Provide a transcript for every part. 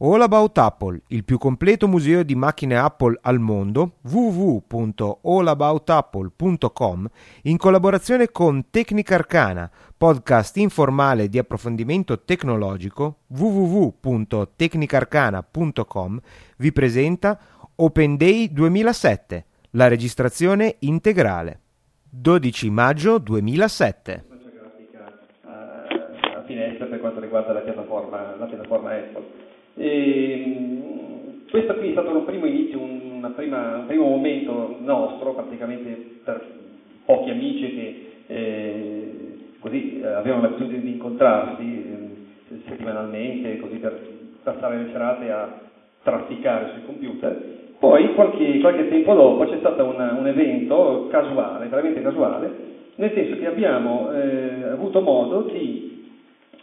All About Apple, il più completo museo di macchine Apple al mondo, www.allaboutapple.com, in collaborazione con Tecnica Arcana, podcast informale di approfondimento tecnologico, www.tecnicarcana.com, vi presenta Open Day 2007, la registrazione integrale. 12 maggio 2007. grafica a finestra per quanto riguarda la piattaforma, la piattaforma Apple. E, questo qui è stato un primo inizio, prima, un primo momento nostro, praticamente per pochi amici che eh, così eh, avevano l'abitudine di incontrarsi eh, settimanalmente, così per passare le serate a trafficare sui computer. Poi, qualche, qualche tempo dopo, c'è stato una, un evento casuale, veramente casuale, nel senso che abbiamo eh, avuto modo di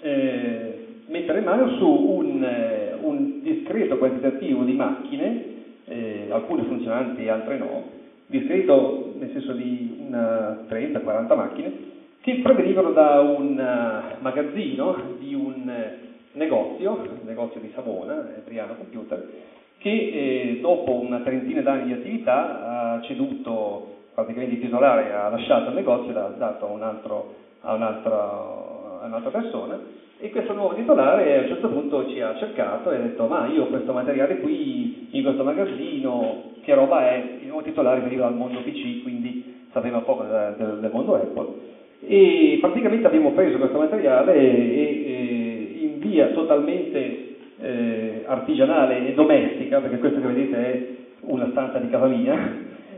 eh, mettere mano su un, eh, un discreto quantitativo di macchine, eh, alcune funzionanti e altre no, discreto nel senso di 30-40 macchine, che provenivano da un uh, magazzino di un uh, negozio, il negozio di Savona, Briano Computer, che eh, dopo una trentina d'anni di attività ha ceduto praticamente il titolare, ha lasciato il negozio e l'ha dato a, un altro, a, un'altra, a un'altra persona e questo nuovo titolare a un certo punto ci ha cercato e ha detto ma io ho questo materiale qui in questo magazzino, che roba è? Il nuovo titolare veniva dal mondo PC, quindi sapeva poco del, del mondo Apple. E praticamente abbiamo preso questo materiale e, e in via totalmente eh, artigianale e domestica, perché questo che vedete è una stanza di casa mia,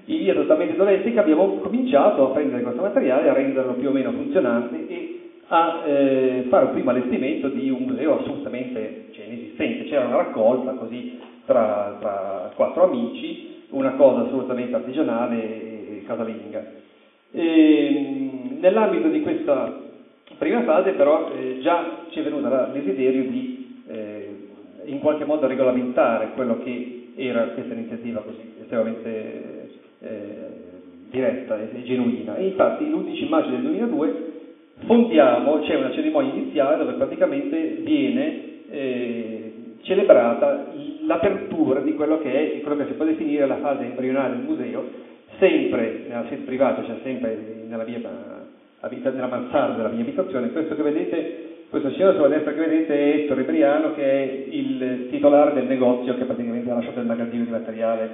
in via totalmente domestica abbiamo cominciato a prendere questo materiale, a renderlo più o meno funzionante e a eh, fare un primo allestimento di un museo assolutamente cioè, inesistente. C'era una raccolta così tra, tra, quattro amici, una cosa assolutamente artigianale e casalinga. E, nell'ambito di questa prima fase però eh, già ci è venuto il desiderio di eh, in qualche modo regolamentare quello che era questa iniziativa così estremamente eh, diretta e genuina. E infatti l'11 maggio del 2002 fondiamo, c'è una cerimonia iniziale dove praticamente viene eh, celebrata l'apertura di quello che è quello che si può definire la fase embrionale del museo, sempre nella sede privata, cioè sempre nella, mia, nella mansarda della mia abitazione. Questo che vedete, questo signore sulla destra che vedete è Ettore Briano, che è il titolare del negozio che praticamente ha lasciato il magazzino di materiale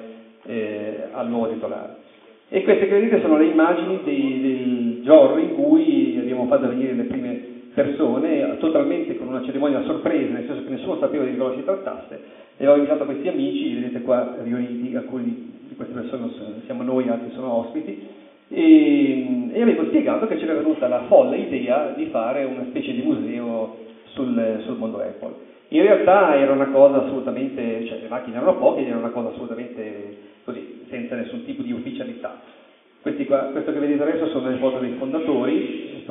eh, al nuovo titolare. E queste che vedete sono le immagini dei, del giorno in cui abbiamo fatto venire le prime persone, totalmente con una cerimonia a sorpresa, nel senso che nessuno sapeva di cosa si trattasse, e avevo invitato questi amici, vedete qua riuniti, alcuni di queste persone siamo noi, altri sono ospiti, e, e avevo spiegato che c'era venuta la folle idea di fare una specie di museo sul, sul mondo Apple. In realtà era una cosa assolutamente, cioè le macchine erano poche, era una cosa assolutamente così, senza nessun tipo di ufficialità. Qua, questo che vedete adesso sono le foto dei fondatori,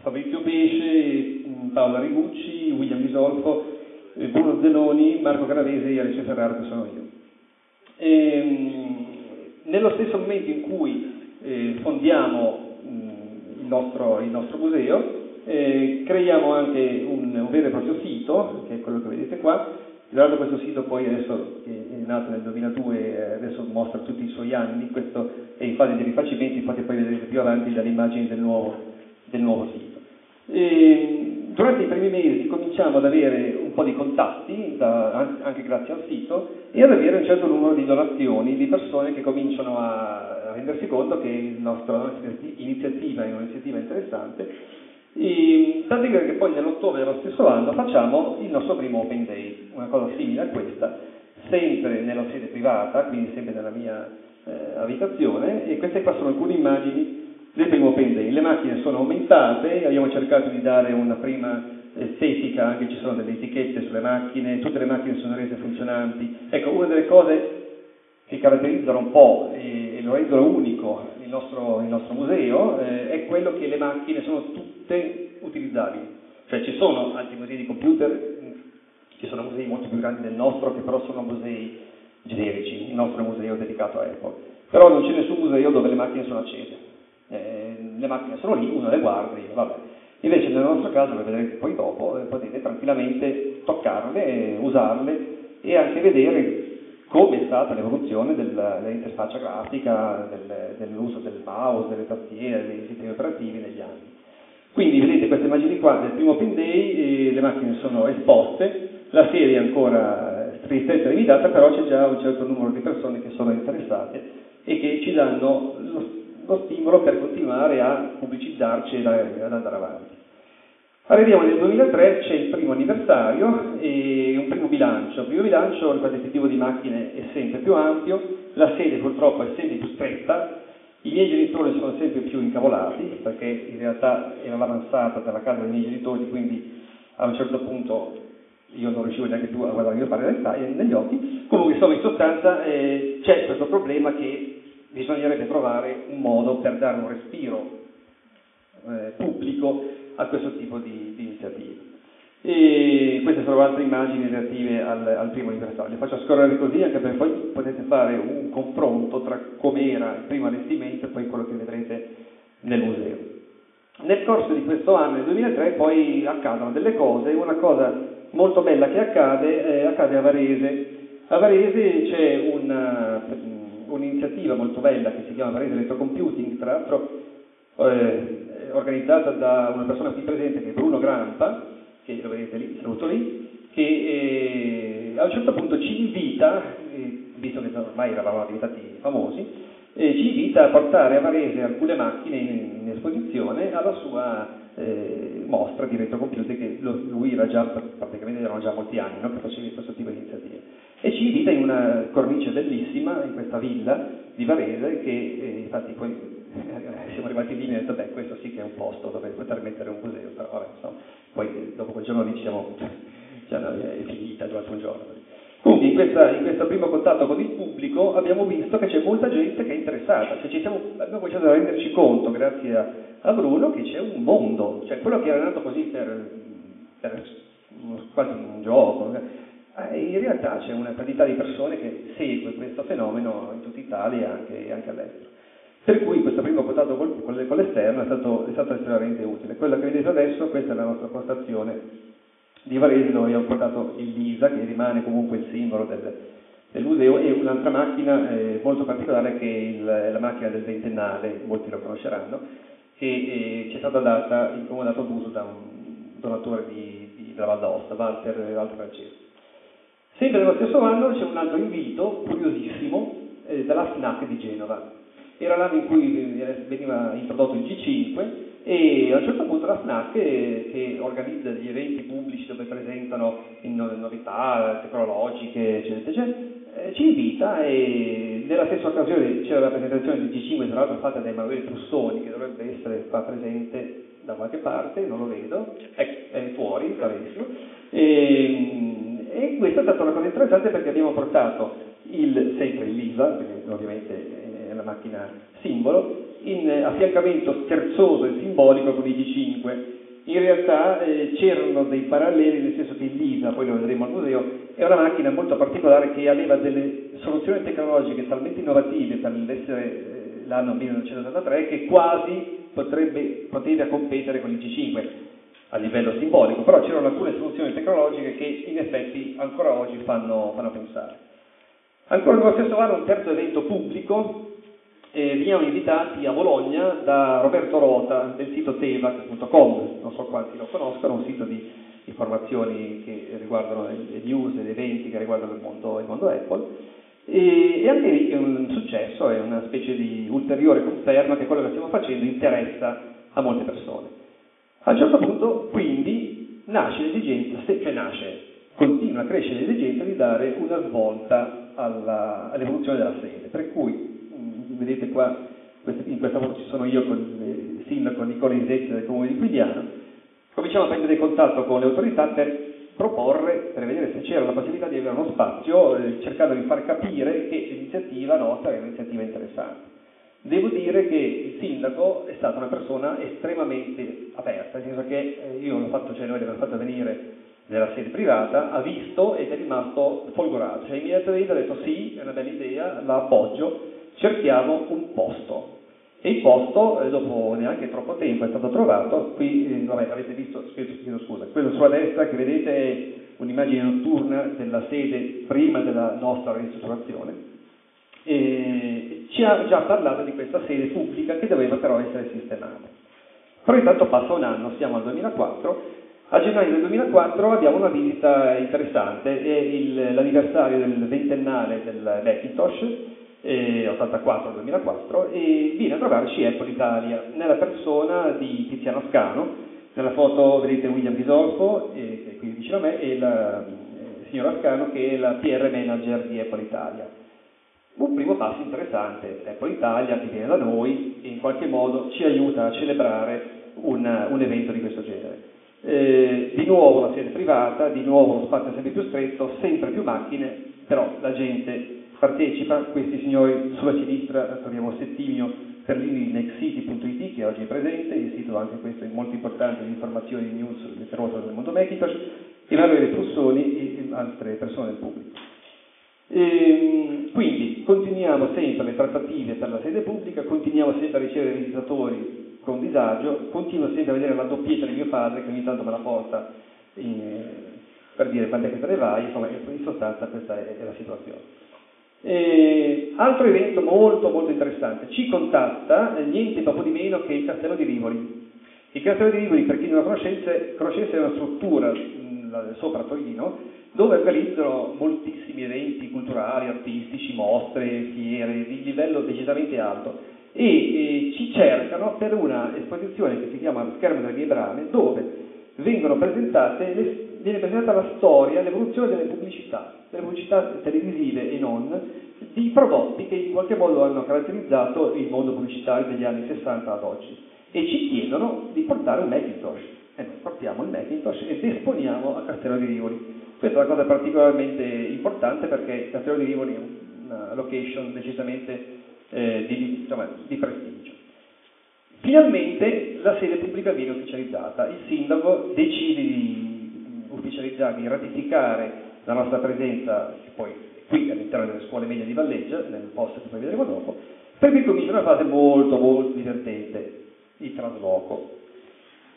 Fabrizio Pesce, Paola Rigucci, William Bisolfo, Bruno Zenoni, Marco Caravese e Alice Ferraro che sono io. E, ehm, nello stesso momento in cui eh, fondiamo mh, il, nostro, il, nostro, museo, eh, creiamo anche un, un, vero e proprio sito, che è quello che vedete qua, l'altro questo sito poi adesso è nato nel 2002, adesso mostra tutti i suoi anni, questo è in fase di rifacimento, infatti poi vedrete più avanti dalle immagini del nuovo, del nuovo sito. E durante i primi mesi cominciamo ad avere un po' di contatti, da, anche grazie al sito, e ad avere un certo numero di donazioni di persone che cominciano a rendersi conto che la nostra iniziativa è un'iniziativa interessante e, tant'è che poi nell'ottobre dello stesso anno facciamo il nostro primo Open Day, una cosa simile a questa, sempre nella sede privata, quindi sempre nella mia eh, abitazione, e queste qua sono alcune immagini del primo Open Day. Le macchine sono aumentate, abbiamo cercato di dare una prima estetica, anche ci sono delle etichette sulle macchine, tutte le macchine sono rese funzionanti. Ecco, una delle cose che caratterizzano un po' e, lo rendono unico il nostro, il nostro museo eh, è quello che le macchine sono tutte utilizzabili. Cioè ci sono altri musei di computer, ci sono musei molto più grandi del nostro che però sono musei generici, il nostro è un museo dedicato a Apple. Però non c'è nessun museo dove le macchine sono accese. Eh, le macchine sono lì, uno le guarda e vabbè. Invece nel nostro caso, lo vedrete poi dopo, eh, potete tranquillamente toccarle, usarle e anche vedere come è stata l'evoluzione dell'interfaccia grafica, del, dell'uso del mouse, delle tastiere, dei sistemi operativi negli anni. Quindi vedete queste immagini qua del primo Pin Day, le macchine sono esposte, la serie è ancora ristretta e limitata, però c'è già un certo numero di persone che sono interessate e che ci danno lo, lo stimolo per continuare a pubblicizzarci e ad andare avanti. Arriviamo nel 2003, c'è il primo anniversario e un primo bilancio. Il primo bilancio, il quantitativo di macchine è sempre più ampio, la sede purtroppo è sempre più stretta, i miei genitori sono sempre più incavolati perché in realtà era l'avanzata della casa dei miei genitori, quindi a un certo punto io non riuscivo neanche più a guardare mio padre negli occhi. Comunque, insomma, in sostanza eh, c'è questo problema che bisognerebbe trovare un modo per dare un respiro eh, pubblico a questo tipo di, di iniziative. E queste sono altre immagini relative al, al, primo anniversario. Le faccio scorrere così anche perché poi potete fare un confronto tra com'era il primo allestimento e poi quello che vedrete nel museo. Nel corso di questo anno, nel 2003, poi accadono delle cose. Una cosa molto bella che accade, eh, accade a Varese. A Varese c'è una, un'iniziativa molto bella che si chiama Varese Electrocomputing, tra l'altro eh, organizzata da una persona qui presente che è Bruno Grampa, che lo vedete lì, saluto lì, che eh, a un certo punto ci invita, eh, visto che ormai eravamo diventati famosi, eh, ci invita a portare a Varese alcune macchine in, in esposizione alla sua eh, mostra di retrocomputer che lui era già, praticamente erano già molti anni no, che faceva questo tipo di iniziative. E ci invita in una cornice bellissima, in questa villa di Varese, che eh, infatti poi eh, siamo arrivati lì e ho detto, beh, questo sì che è un posto dove poter mettere un museo, però vabbè, insomma, poi dopo quel giorno lì ci siamo, cioè, è finita durante un giorno. Comunque in, questa, in, questo primo contatto con il pubblico abbiamo visto che c'è molta gente che è interessata, cioè siamo, abbiamo cominciato a renderci conto, grazie a, a, Bruno, che c'è un mondo, cioè quello che era nato così per, per quasi un gioco, eh, in realtà c'è una quantità di persone che segue questo fenomeno in tutta Italia e anche, anche all'estero. Per cui questo primo contatto con, con l'esterno è stato, è stato, estremamente utile. Quello che vedete adesso, questa è la nostra postazione di Varese dove abbiamo portato il Lisa, che rimane comunque il simbolo del, del museo, e un'altra macchina eh, molto particolare che è, il, la macchina del ventennale, molti lo conosceranno, che eh, ci è stata data in comodato d'uso da un donatore di, di, della Val d'Aosta, Walter, Walter Francesco. Sempre nello stesso anno c'è un altro invito curiosissimo eh, dalla FNAC di Genova era l'anno in cui veniva introdotto il G5 e a un certo punto la FNAC che, che organizza degli eventi pubblici dove presentano novità tecnologiche eccetera, eccetera eh, ci invita e nella stessa occasione c'era la presentazione del G5 tra l'altro fatta da Emanuele Trussoni che dovrebbe essere qua presente da qualche parte, non lo vedo, è, è fuori, bravissimo. E, e questa è stata una cosa interessante perché abbiamo portato il, sempre LISA, ovviamente la macchina simbolo, in affiancamento scherzoso e simbolico con i G5. In realtà eh, c'erano dei paralleli, nel senso che Lisa, poi lo vedremo al museo, è una macchina molto particolare che aveva delle soluzioni tecnologiche talmente innovative per l'essere eh, l'anno 1983 che quasi potrebbe, poteva competere con il G5 a livello simbolico, però c'erano alcune soluzioni tecnologiche che in effetti ancora oggi fanno, fanno pensare. Ancora nello stesso anno un terzo evento pubblico eh, veniamo invitati a Bologna da Roberto Rota del sito tevac.com, non so quanti lo conoscono, un sito di informazioni che riguardano le news gli eventi che riguardano il mondo, il mondo Apple. E, e, anche lì è un successo, è una specie di ulteriore conferma che quello che stiamo facendo interessa a molte persone. A un certo punto, quindi, nasce l'esigenza, cioè nasce, continua a crescere l'esigenza di dare una svolta alla, all'evoluzione della sede, per cui vedete qua, in questa foto ci sono io con il sindaco Nicola Isetti del comune di Quidiano, cominciamo a prendere contatto con le autorità per proporre, per vedere se c'era la possibilità di avere uno spazio, eh, cercando di far capire che l'iniziativa nostra è un'iniziativa interessante. Devo dire che il sindaco è stata una persona estremamente aperta, nel senso che eh, io l'ho fatto, cioè noi l'abbiamo fatto venire nella sede privata, ha visto ed è rimasto folgorato, cioè immediatamente ha detto sì, è una bella idea, la appoggio, cerchiamo un posto. E il posto, eh, dopo neanche troppo tempo, è stato trovato, qui, eh, vabbè, avete visto, chiedo scusa, quello sulla destra che vedete un'immagine notturna della sede prima della nostra ristrutturazione, e ci ha già parlato di questa sede pubblica che doveva però essere sistemata. Però intanto passa un anno, siamo al 2004, a gennaio del 2004 abbiamo una visita interessante, è il, l'anniversario del ventennale del Macintosh, eh, 84-2004, e viene a trovarci Apple Italia, nella persona di Tiziano Ascano, nella foto vedete William Bisolfo, eh, che è qui vicino a me, e il eh, signor Ascano che è la PR manager di Apple Italia. Un primo passo interessante, Apple Italia che viene da noi e in qualche modo ci aiuta a celebrare un, un evento di questo genere. Eh, di nuovo la sede privata, di nuovo lo spazio sempre più stretto, sempre più macchine, però la gente partecipa, questi signori sulla sinistra troviamo Settimio Ferlini di nextcity.it che oggi è presente, il sito anche questo è molto importante di informazioni, di news letterose del mondo Macintosh, e Emanuele Trussoni e altre persone del pubblico. E, ehm, quindi continuiamo sempre le trattative per la sede pubblica, continuiamo sempre a ricevere visitatori con disagio, continuo sempre a vedere la doppietta di mio padre che ogni tanto me la porta in, per dire quando è che te ne vai, insomma in sostanza questa è, è la situazione. Eh, altro evento molto molto interessante, ci contatta eh, niente poco di meno che il Castello di Rivoli. Il Castello di Rivoli, per chi non lo conoscesse, è una struttura sopra Torino dove organizzano moltissimi eventi culturali, artistici, mostre, fiere di livello decisamente alto e, e ci cercano per una esposizione che si chiama Schermo delle mie brame dove vengono presentate le, viene presentata la storia, l'evoluzione delle pubblicità delle pubblicità televisive e non, di prodotti che in qualche modo hanno caratterizzato il mondo pubblicitario degli anni 60 ad oggi e ci chiedono di portare un Macintosh. E noi portiamo il Macintosh ed esponiamo a Castello di Rivoli. Questa è una cosa particolarmente importante perché Castello di Rivoli è una location decisamente eh, di, insomma, di prestigio. Finalmente la sede pubblica viene ufficializzata, il sindaco decide di ufficializzare, di ratificare la nostra presenza, poi qui all'interno delle scuole medie di Valleggia, nel post che poi vedremo dopo, per cui comincia una fase molto molto divertente, il trasloco.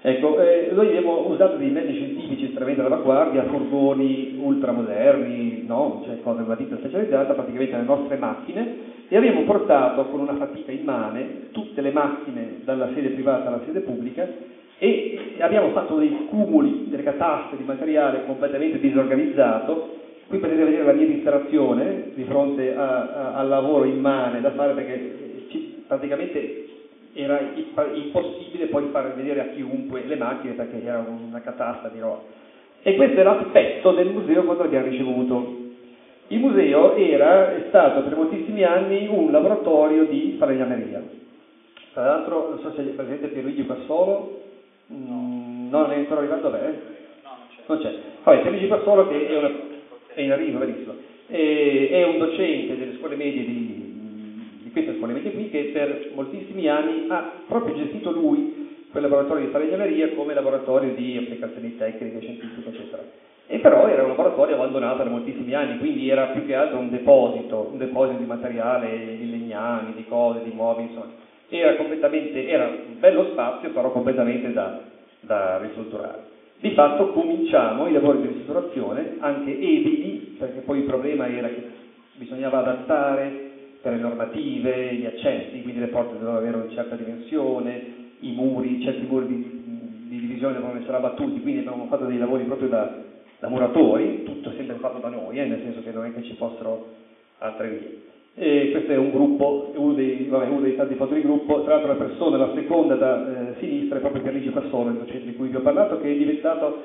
Ecco, eh, noi abbiamo usato dei mezzi scientifici estremamente all'avanguardia, furgoni ultramoderni, no? cioè cose una ditta specializzata, praticamente le nostre macchine, e abbiamo portato con una fatica immane tutte le macchine dalla sede privata alla sede pubblica e abbiamo fatto dei cumuli, delle catastre di materiale completamente disorganizzato. Qui potete vedere la mia distrazione di fronte a, a, al lavoro immane da fare perché ci, praticamente era impossibile poi far vedere a chiunque le macchine perché era una catasta di roba. E questo è l'aspetto del museo quando l'abbiamo ricevuto. Il museo era, è stato per moltissimi anni un laboratorio di falegnameria. Tra l'altro, non so se è presente Pierluigi Passolo, Mm, non è ancora arrivato bene? No, non c'è. Non c'è. Poi Pierluigi Passolo che è, una, è in arrivo, benissimo. E, è un docente delle scuole medie di, di queste scuole medie qui che per moltissimi anni ha proprio gestito lui quel laboratorio di falegnameria come laboratorio di applicazioni tecniche, scientifiche, eccetera. E però era un laboratorio abbandonato da moltissimi anni, quindi era più che altro un deposito, un deposito di materiale, di legnami, di cose, di mobili, insomma era era un bello spazio, però completamente da, da ristrutturare. Di fatto cominciamo i lavori di ristrutturazione, anche edili, perché poi il problema era che bisognava adattare per le normative, gli accessi, quindi le porte dovevano avere una certa dimensione, i muri, certi muri di, di divisione dovevano essere abbattuti, quindi abbiamo fatto dei lavori proprio da, da muratori, tutto sempre fatto da noi, eh, nel senso che non è che ci fossero altre vie. E questo è un gruppo, uno dei, vabbè, uno dei tanti foto di gruppo, tra l'altro la persona, la seconda da eh, sinistra è proprio Pierluigi Passone, il docente di cui vi ho parlato, che è diventato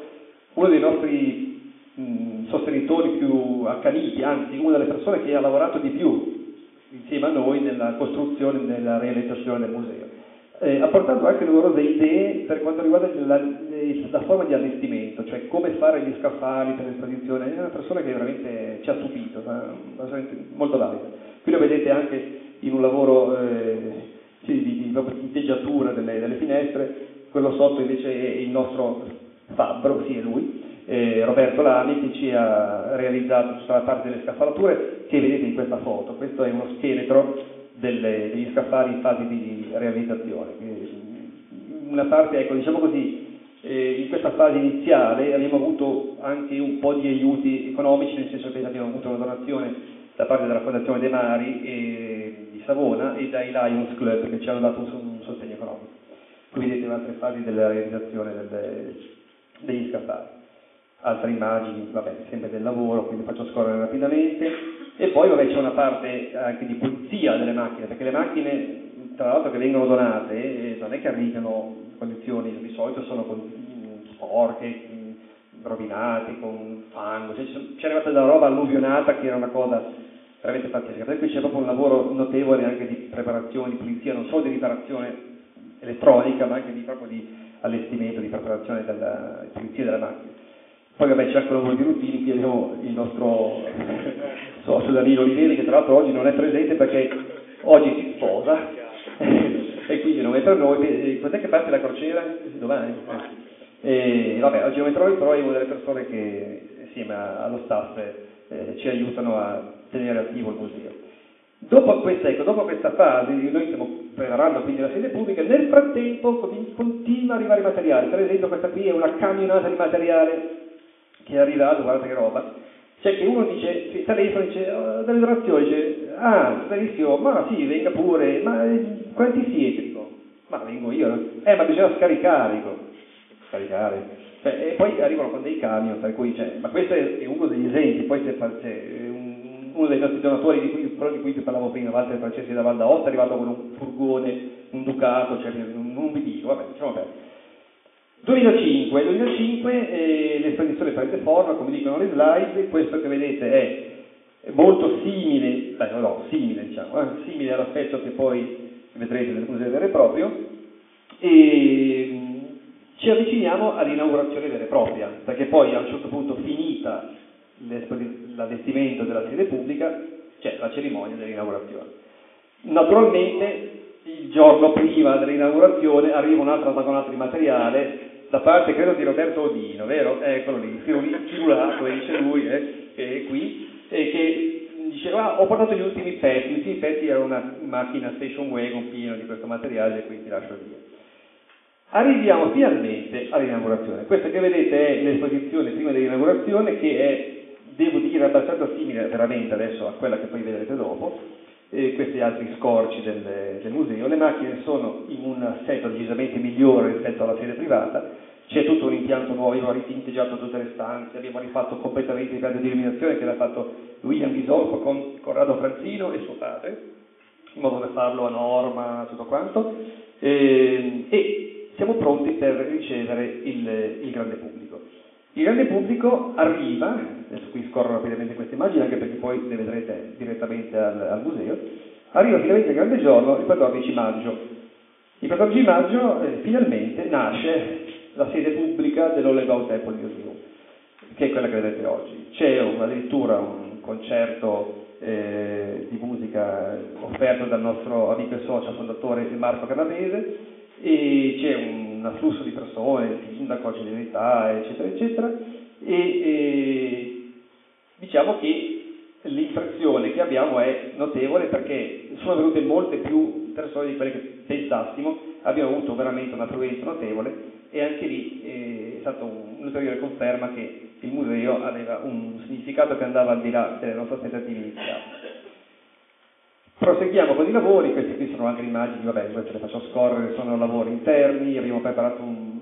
uno dei nostri mh, sostenitori più accaniti, anzi una delle persone che ha lavorato di più insieme a noi nella costruzione e nella realizzazione del museo. Eh, portato anche numerose idee per quanto riguarda la, la, forma di allestimento, cioè come fare gli scaffali per l'esposizione. È una persona che veramente ci ha stupito, molto valida. Qui lo vedete anche in un lavoro eh, di, di, di, teggiatura delle, delle, finestre, quello sotto invece è il nostro fabbro, sì è lui, eh, Roberto Lani che ci ha realizzato tutta la parte delle scaffalature che vedete in questa foto. Questo è uno scheletro delle, degli scaffali in fase di realizzazione. Una parte, ecco, diciamo così, eh, in questa fase iniziale abbiamo avuto anche un po' di aiuti economici, nel senso che abbiamo avuto una donazione da parte della Fondazione De Mari e, di Savona e dai Lions Club che ci hanno dato un, sostegno economico. Qui vedete le altre fasi della realizzazione delle, degli scaffali. Altre immagini, vabbè, sempre del lavoro, quindi faccio scorrere rapidamente. E poi vabbè, c'è una parte anche di pulizia delle macchine, perché le macchine, tra l'altro, che vengono donate, eh, non è che arrivano in condizioni, di solito sono con, sporche, rovinate, con fango, cioè, c'è arrivata della roba alluvionata che era una cosa veramente pazzesca. Per cui c'è proprio un lavoro notevole anche di preparazione, di pulizia, non solo di riparazione elettronica, ma anche di, proprio di allestimento, di preparazione della di pulizia della macchina. Poi vabbè c'è anche un lavoro di routine, qui abbiamo il nostro socio Danilo Oliveri che tra l'altro oggi non è presente perché oggi si sposa e quindi non è per noi. Quant'è che parte la crociera? Domani? E vabbè, oggi non è per noi, però è una delle persone che insieme allo staff eh, ci aiutano a tenere attivo il museo. Dopo questa, ecco, dopo questa, fase, noi stiamo preparando quindi la sede pubblica, nel frattempo continua ad arrivare materiale, per esempio questa qui è una camionata di materiale che è arrivato, guardate che roba, c'è che uno dice, si telefona dice, oh, delle donazioni, dice, ah, benissimo, ma sì, venga pure, ma eh, quanti siete? Dico, ma vengo io, no? eh, ma bisogna scaricare, dico, scaricare, cioè, e poi arrivano con dei camion, per cui, cioè, ma questo è, uno degli esempi, poi se, se uno dei nostri donatori di cui, di cui vi parlavo prima, Walter Francesi da Val d'Aosta, è arrivato con un furgone, un Ducato, cioè non vi dico, vabbè, diciamo bene. 2005, 2005 eh, l'esposizione prende forma, come dicono le slide, questo che vedete è molto simile, beh no simile diciamo, eh, simile all'aspetto che poi vedrete nel museo vero e proprio, e mm, ci avviciniamo all'inaugurazione vera e propria, perché poi a un certo punto finita l'allestimento della sede pubblica, c'è la cerimonia dell'inaugurazione. Naturalmente il giorno prima dell'inaugurazione arriva un'altra vagonata di materiale da parte credo di Roberto Odino, vero? Eccolo lì, firulato, dice lui, eh, che è qui, e che diceva ah, ho portato gli ultimi pezzi, gli ultimi pezzi era una macchina station wagon piena di questo materiale e quindi lascio via. Arriviamo finalmente all'inaugurazione. Questa che vedete è l'esposizione prima dell'inaugurazione che è devo dire abbastanza simile veramente adesso a quella che poi vedrete dopo, e questi altri scorci del, del, museo. Le macchine sono in un assetto decisamente migliore rispetto alla sede privata, c'è tutto un impianto nuovo, abbiamo ritinteggiato tutte le stanze, abbiamo rifatto completamente il piano di illuminazione che l'ha fatto William Bisolfo con Corrado Franzino e suo padre, in modo da farlo a norma, tutto quanto, e, e siamo pronti per ricevere il, il grande pubblico. Il grande pubblico arriva, adesso qui scorro rapidamente queste immagini anche perché poi le vedrete direttamente al, al museo, arriva finalmente il grande giorno il 14 maggio. Il 14 maggio eh, finalmente nasce la sede pubblica dell'Ollebaut Apple Museum, che è quella che vedete oggi. C'è un, addirittura un concerto eh, di musica offerto dal nostro amico e socio fondatore Marco Canavese e c'è un un afflusso di persone, il sindaco, la generalità, eccetera, eccetera, e, e diciamo che l'impressione che abbiamo è notevole perché sono venute molte più persone di quelle che pensassimo, abbiamo avuto veramente una affluenza notevole e anche lì eh, è stata un'ulteriore conferma che il museo aveva un significato che andava al di là delle nostre aspettative iniziali. Proseguiamo con i lavori, queste qui sono anche immagini, vabbè, queste le faccio scorrere, sono lavori interni, abbiamo preparato un,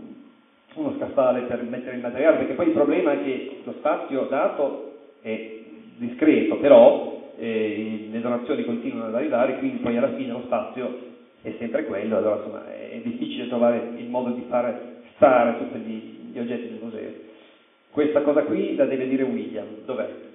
uno scaffale per mettere il materiale, perché poi il problema è che lo spazio dato è discreto, però eh, le donazioni continuano ad arrivare, quindi poi alla fine lo spazio è sempre quello, allora insomma è difficile trovare il modo di fare stare tutti gli, gli oggetti del museo. Questa cosa qui la deve dire William, dov'è?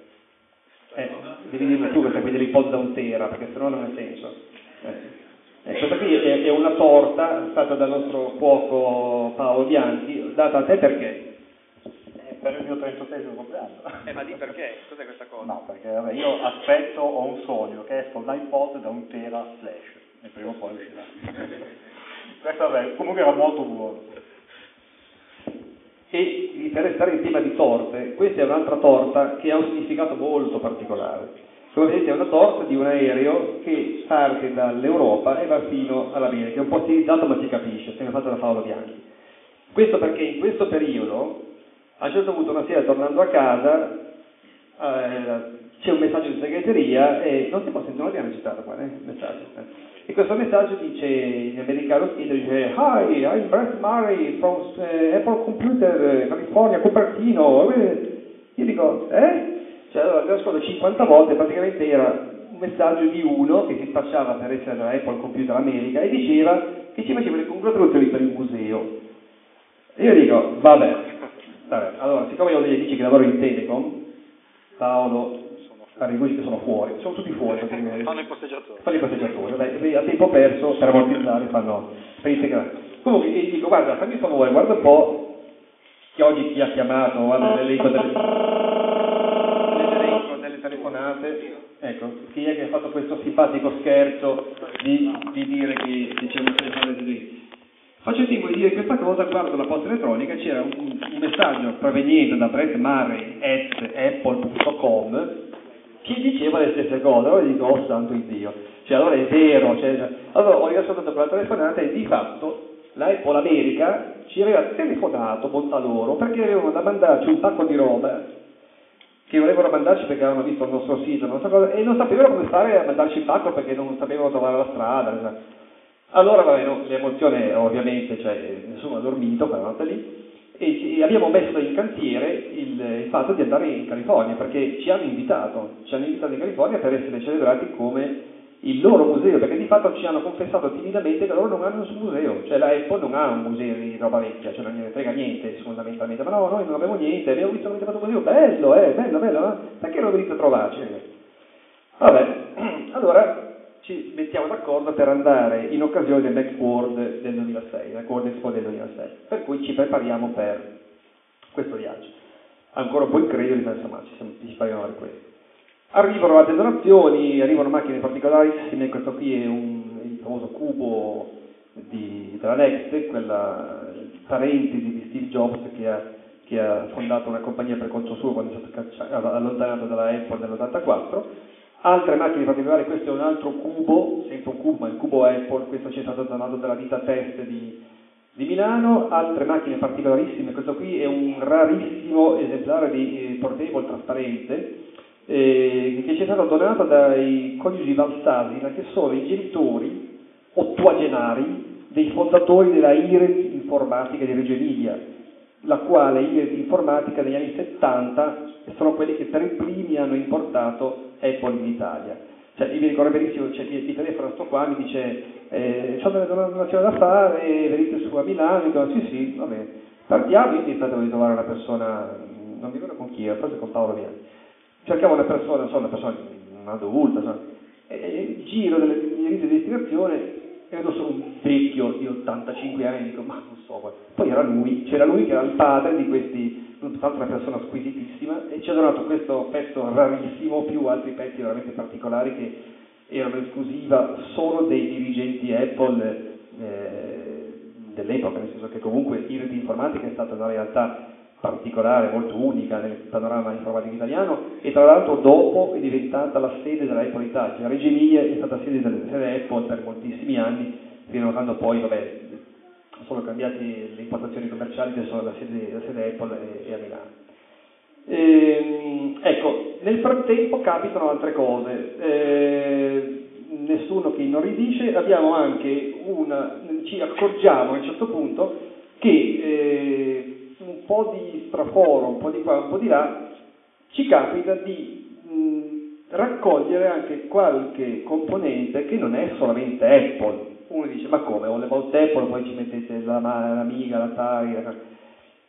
Eh, devi dirmi tu questa qui dell'ipotesi da un tera, perché sennò non ha senso. Eh. Eh, questa qui è, è, una torta fatta dal nostro cuoco Paolo Bianchi, data a te perché? Eh, per il mio 38 compleanno. Eh, ma di perché? Cos'è questa cosa? No, perché vabbè, io aspetto, ho un sogno, che esco l'iPod da un tera flash, e prima o poi uscirà. Questo vabbè, comunque era molto buono. E per restare in tema di torte, questa è un'altra torta che ha un significato molto particolare. Come vedete è una torta di un aereo che parte dall'Europa e va fino all'America, è un po' stilizzato ma si capisce, se ne fatto da Paolo Bianchi. Questo perché in questo periodo, a un certo punto una sera tornando a casa, eh, c'è un messaggio di segreteria e non si può sentire, non l'abbiamo citato qua, eh, messaggio. Eh. E questo messaggio dice, in americano scritto, dice Hi, I'm Brett Murray from uh, Apple Computer, California, Cupertino. Io dico, eh? Cioè, allora, l'ho ascoltato 50 volte, praticamente era un messaggio di uno che si spacciava per essere da Apple Computer America e diceva che ci faceva le congratulazioni per il museo. E io dico, vabbè, vabbè. allora, siccome io ho degli amici che lavorano in Telecom, Paolo, Arrigo che sono fuori, sono tutti fuori. Fanno i posteggiatori. Fanno i posteggiatori, vabbè, a tempo perso per ammortizzare fanno per integrare. Comunque gli dico, guarda, fammi un favore, guarda un po' che oggi chi ha chiamato, guarda l'elenco delle, l'elenco delle telefonate, ecco, chi è che ha fatto questo simpatico scherzo di, di dire che diceva telefonate di Faccio il tempo di dire questa cosa, guardo la posta elettronica, c'era un, un messaggio proveniente da Brett Murray at apple.com chi diceva le stesse cose, allora dico, oh santo Dio, cioè allora è vero, cioè, allora ho riascoltato quella telefonata e di fatto la Apple America ci aveva telefonato, bontà loro, perché avevano da mandarci un pacco di roba che volevano mandarci perché avevano visto il nostro sito non cosa, e non sapevano come fare a mandarci il pacco perché non sapevano trovare la strada. Allora, vabbè, no, l'emozione ovviamente, cioè, nessuno ha dormito quella notte lì, e abbiamo messo in cantiere il, il, fatto di andare in California perché ci hanno invitato, ci hanno invitato in California per essere celebrati come il loro museo, perché di fatto ci hanno confessato timidamente che loro non hanno nessun museo, cioè la Apple non ha un museo di roba vecchia, cioè non ne frega niente fondamentalmente, ma no, noi non abbiamo niente, abbiamo visto che avete fatto un museo, bello, eh, bello, bello, no? perché non venite a trovarci? Vabbè, allora ci mettiamo d'accordo per andare in occasione del Macworld del 2006, Macworld Expo del 2006, per cui ci prepariamo per questo viaggio. Ancora un po' incredibile, ma insomma ci, siamo, ci prepariamo per questo. Arrivano altre donazioni, arrivano macchine particolarissime, questo qui è un, il famoso cubo di, della Next, quella parentesi di Steve Jobs che ha, che ha fondato una compagnia per conto suo quando è stato allontanato dalla Apple nell'84 Altre macchine particolari, questo è un altro cubo, sempre un cubo, ma il cubo Apple, questo ci è stato donato dalla vita test di, di Milano, altre macchine particolarissime, questo qui è un rarissimo esemplare di eh, portable trasparente eh, che ci è stato donato dai coniugi Valsasina che sono i genitori ottuagenari dei fondatori della IRET informatica di Reggio Emilia, la quale IRET informatica negli anni 70 sono quelli che per i primi hanno importato Apple in Italia. Cioè, io mi ricordo benissimo, cioè, mi, mi telefona sto qua, mi dice, eh, ho delle donazioni da fare, venite su a Milano, dico, sì sì, va bene. Partiamo, io mi di trovare una persona, non mi ricordo con chi, forse con Paolo Viani. Cercavo una persona, so, una persona, un adulto, so, e, e giro delle mie di destinazione e vedo solo un vecchio di 85 anni, dico, ma non so, poi era lui, c'era lui che era il padre di questi tra l'altro una persona squisitissima, e ci ha donato questo pezzo rarissimo, più altri pezzi veramente particolari che erano esclusiva solo dei dirigenti Apple eh, dell'epoca, nel senso che comunque IRT Informatica è stata una realtà particolare, molto unica nel panorama informatico italiano e tra l'altro dopo è diventata la sede della Apple Italia. Reggio Emilia è stata sede della Apple per moltissimi anni, fino a quando poi, vabbè, sono cambiate le impostazioni commerciali sono la sede, la sede Apple e, e, a Milano. Ehm, ecco, nel frattempo capitano altre cose, eh, nessuno che inorridisce, abbiamo anche una, ci accorgiamo a un certo punto che eh, po' di straforo, un po' di qua, un po' di là, ci capita di mh, raccogliere anche qualche componente che non è solamente Apple, uno dice ma come, le volte Apple, poi ci mettete la, l'Amiga, l'Atari, la...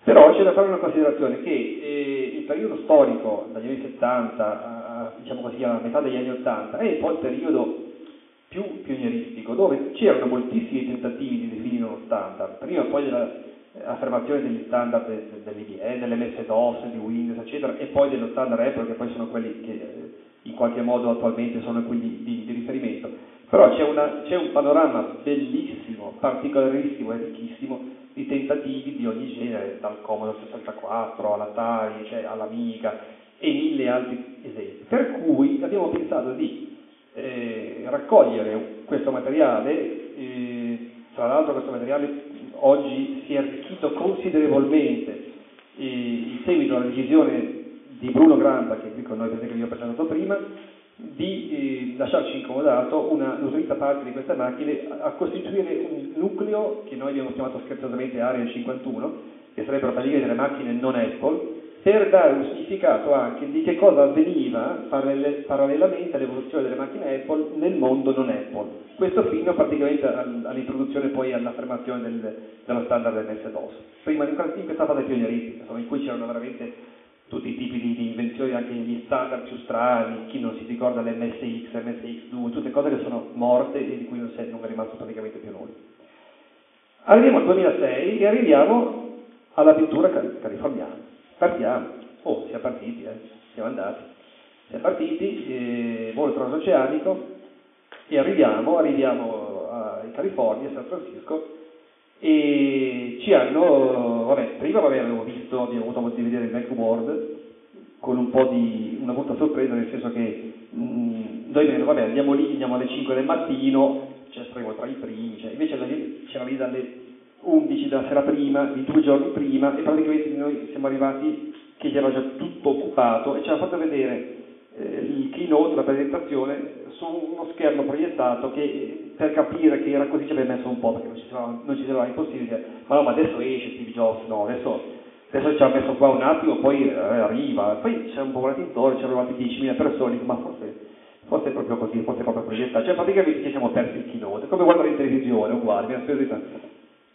però c'è da fare una considerazione che eh, il periodo storico dagli anni 70 a, diciamo così, a metà degli anni 80 è un po' il periodo più pionieristico, dove c'erano moltissimi tentativi di definire uno standard, prima poi dell'affermazione degli standard dell'IBM, dell'MS-DOS, di Windows, eccetera, e poi dello standard Apple, che poi sono quelli che eh, in qualche modo attualmente sono quelli di, di riferimento. Però c'è, una, c'è, un panorama bellissimo, particolarissimo e ricchissimo di tentativi di ogni genere, dal Commodore 64 all'Atari, cioè all'Amiga e mille altri esempi. Per cui abbiamo pensato di eh, raccogliere questo materiale, eh, tra l'altro questo materiale oggi si è arricchito considerevolmente in seguito alla decisione di Bruno Grampa, che è qui con noi, che vi ho presentato prima, di eh, lasciarci incomodato una nutrita parte di queste macchine a costituire un nucleo che noi abbiamo chiamato scherzosamente Area 51, che sarebbero praticamente delle macchine non Apple, per dare un significato anche di che cosa avveniva parallelamente all'evoluzione delle macchine Apple nel mondo non Apple. Questo fino praticamente all'introduzione poi all'affermazione del, dello standard MS-DOS. Prima in questa fase pionieristica, in cui c'erano veramente tutti i tipi di, di, invenzioni, anche gli standard più strani, chi non si ricorda l'MSX, MSX2, tutte cose che sono morte e di cui non, è, non è rimasto praticamente più nulla. Arriviamo al 2006 e arriviamo all'avventura californiana. Partiamo, oh, siamo partiti, eh? siamo andati, siamo partiti, eh, volo transoceanico e arriviamo, arriviamo a, in California, San Francisco, e ci hanno, vabbè, prima vabbè, avevo visto, abbiamo avuto modo di vedere il Macboard con un po' di, una brutta sorpresa, nel senso che mh, mm, noi vabbè, andiamo lì, andiamo alle 5 del mattino, cioè saremo tra i primi, cioè, invece c'era lì dalle 11 della sera prima, di due giorni prima, e praticamente noi siamo arrivati che gli era già tutto occupato e ci ha fatto vedere eh, il keynote, la presentazione, su uno schermo proiettato che per capire che era così ci aveva messo un po' perché non ci sembrava, non ci impossibile, ma no, ma adesso esce Steve Jobs, no, adesso, adesso ci ha messo qua un attimo, poi eh, arriva, poi c'è un po' guardato intorno, c'erano arrivati 10.000 persone, ma forse, forse è proprio così, forse è proprio proiettato, cioè praticamente ci siamo persi il keynote, come guardare in televisione, uguale, mi ha speso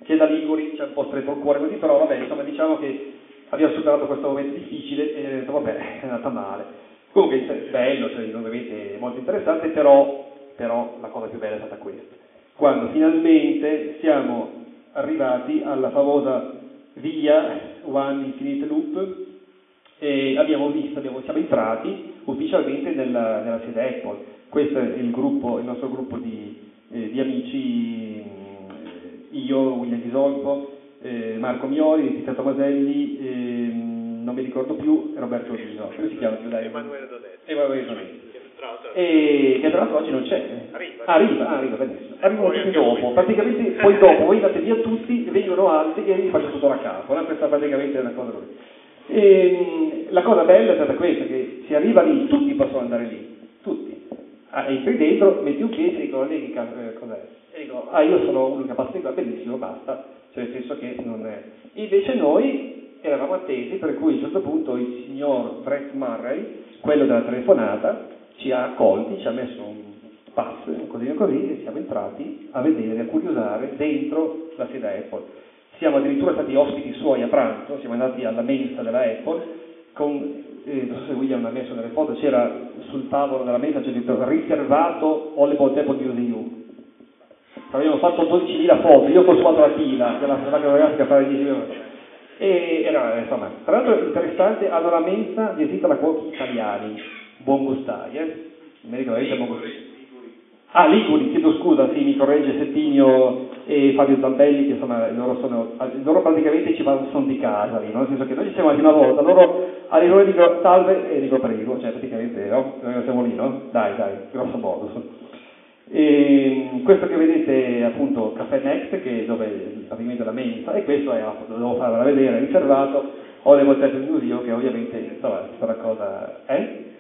che da Liguri c'è un po' stretto il cuore così, però vabbè, insomma diciamo che abbiamo superato questo momento difficile e detto vabbè, è andata male. Comunque è bello, cioè ovviamente molto interessante, però, però la cosa più bella è stata questa. Quando finalmente siamo arrivati alla famosa via One Infinite Loop e abbiamo visto, abbiamo, siamo entrati ufficialmente nella, nella, sede Apple. Questo è il, gruppo, il nostro gruppo di, eh, di amici, io, William Disolfo, eh, Marco Miori, Tiziano Tomaselli, eh, non mi ricordo più, Roberto Rino, come si chiama? Emanuele Donetti. Emanuele Donetti. E che tra l'altro oggi non c'è. Arriva. Arriva, ah, arriva, benissimo. Arrivano tutti dopo. Praticamente poi dopo voi andate via tutti, vengono altri e vi faccio tutto da capo. No? Questa praticamente è una cosa. E, la cosa bella è stata questa, che si arriva lì, tutti possono andare lì. Ah, entri dentro, metti un piede e lei che eh, cos'è? E dico, ah io sono uno che passa di qua, benissimo, basta. Cioè nel senso che non è. Invece noi eravamo attesi, per cui a un certo punto il signor Brett Murray, quello della telefonata, ci ha accolti, ci ha messo un pass, così e così, e siamo entrati a vedere, a curiosare dentro la sede Apple. Siamo addirittura stati ospiti suoi a pranzo, siamo andati alla mensa della Apple, con, eh, non so se William l'ha messo nelle foto, c'era sul tavolo della mensa, c'è scritto riservato All About Apple Museum. Abbiamo fatto 12.000 foto, io ho consumato la fila della fotografica fare 10 minuti. E era, insomma, tra l'altro interessante, hanno la mensa di esita la cuochi italiani, buon gustai, eh? Mi ricordo, buon gustai. Ah, Liguri, chiedo scusa, sì, mi corregge Settimio e Fabio Zambelli, che insomma loro, sono, loro praticamente ci vanno, sono di casa lì, no? nel senso che noi ci siamo una volta, loro arrivano e dico salve e dico prego, cioè praticamente no? noi siamo lì, no? Dai, dai, grosso modo. E questo che vedete è appunto Caffè Next, che è dove praticamente la mensa, e questo è, lo devo farvela vedere, riservato, ho le volte del museo che ovviamente insomma, è una cosa... Eh?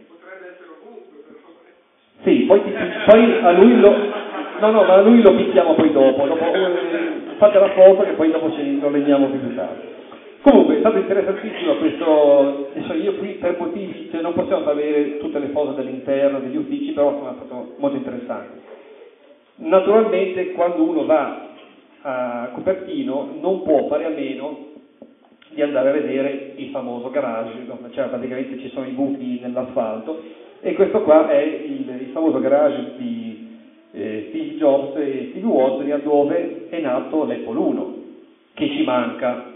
Sì, poi, poi, a lui lo... No, no, ma a lui lo picchiamo poi dopo, dopo eh, fate la foto che poi dopo ci lo legniamo più tardi. Comunque è stato interessantissimo questo, adesso io qui per motivi, cioè non possiamo vedere tutte le foto dell'interno, degli uffici, però è stato molto interessante. Naturalmente quando uno va a Cupertino non può fare a meno di andare a vedere il famoso garage, cioè praticamente ci sono i buchi nell'asfalto e questo qua è il, il famoso garage di eh, Steve Jobs e Steve Wozniak dove è nato l'Apple 1, che ci manca.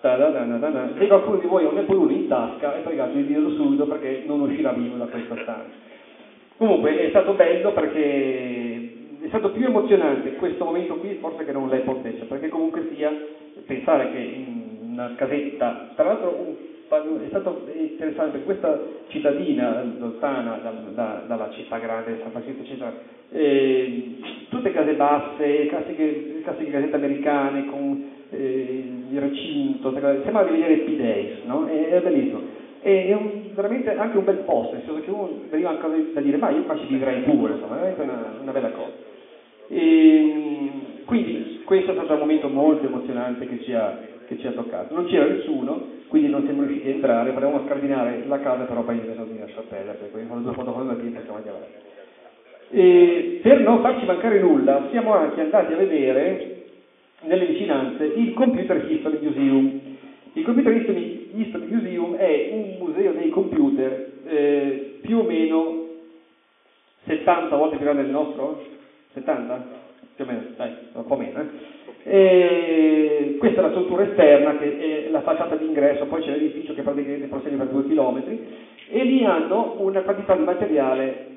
Se qualcuno di voi ha un Apple 1 in tasca è pregato di dirlo subito perché non uscirà vivo da questa stanza. Comunque è stato bello perché è stato più emozionante questo momento qui forse che non l'Apple stesso, perché comunque sia pensare che in una casetta, tra l'altro un è stato interessante questa cittadina lontana da, da, dalla città grande, San Francisco, eccetera, eh, tutte case basse, classiche, classiche casette americane con eh, il recinto, sembra di vedere P Days, no? È, è bellissimo. È un, veramente anche un bel posto, nel senso che uno veniva anche da dire, ma io qua ci vivrei pure, insomma, è veramente una, una bella cosa. E, quindi questo è stato un momento molto emozionante che ci ha, che ci ha toccato. Non c'era nessuno, quindi non siamo riusciti a entrare, volevamo scardinare la casa, però poi sono venuti a lasciar perdere, perché quando due foto con la pista siamo andati avanti. E per non farci mancare nulla, siamo anche andati a vedere nelle vicinanze il Computer History Museum. Il Computer History, History Museum è un museo dei computer eh, più o meno 70 volte più grande del nostro? 70? Più o meno, dai, un po' meno. Eh? E questa è la struttura esterna, che è la facciata d'ingresso, poi c'è l'edificio che praticamente prosegue per due chilometri, e lì hanno una quantità di materiale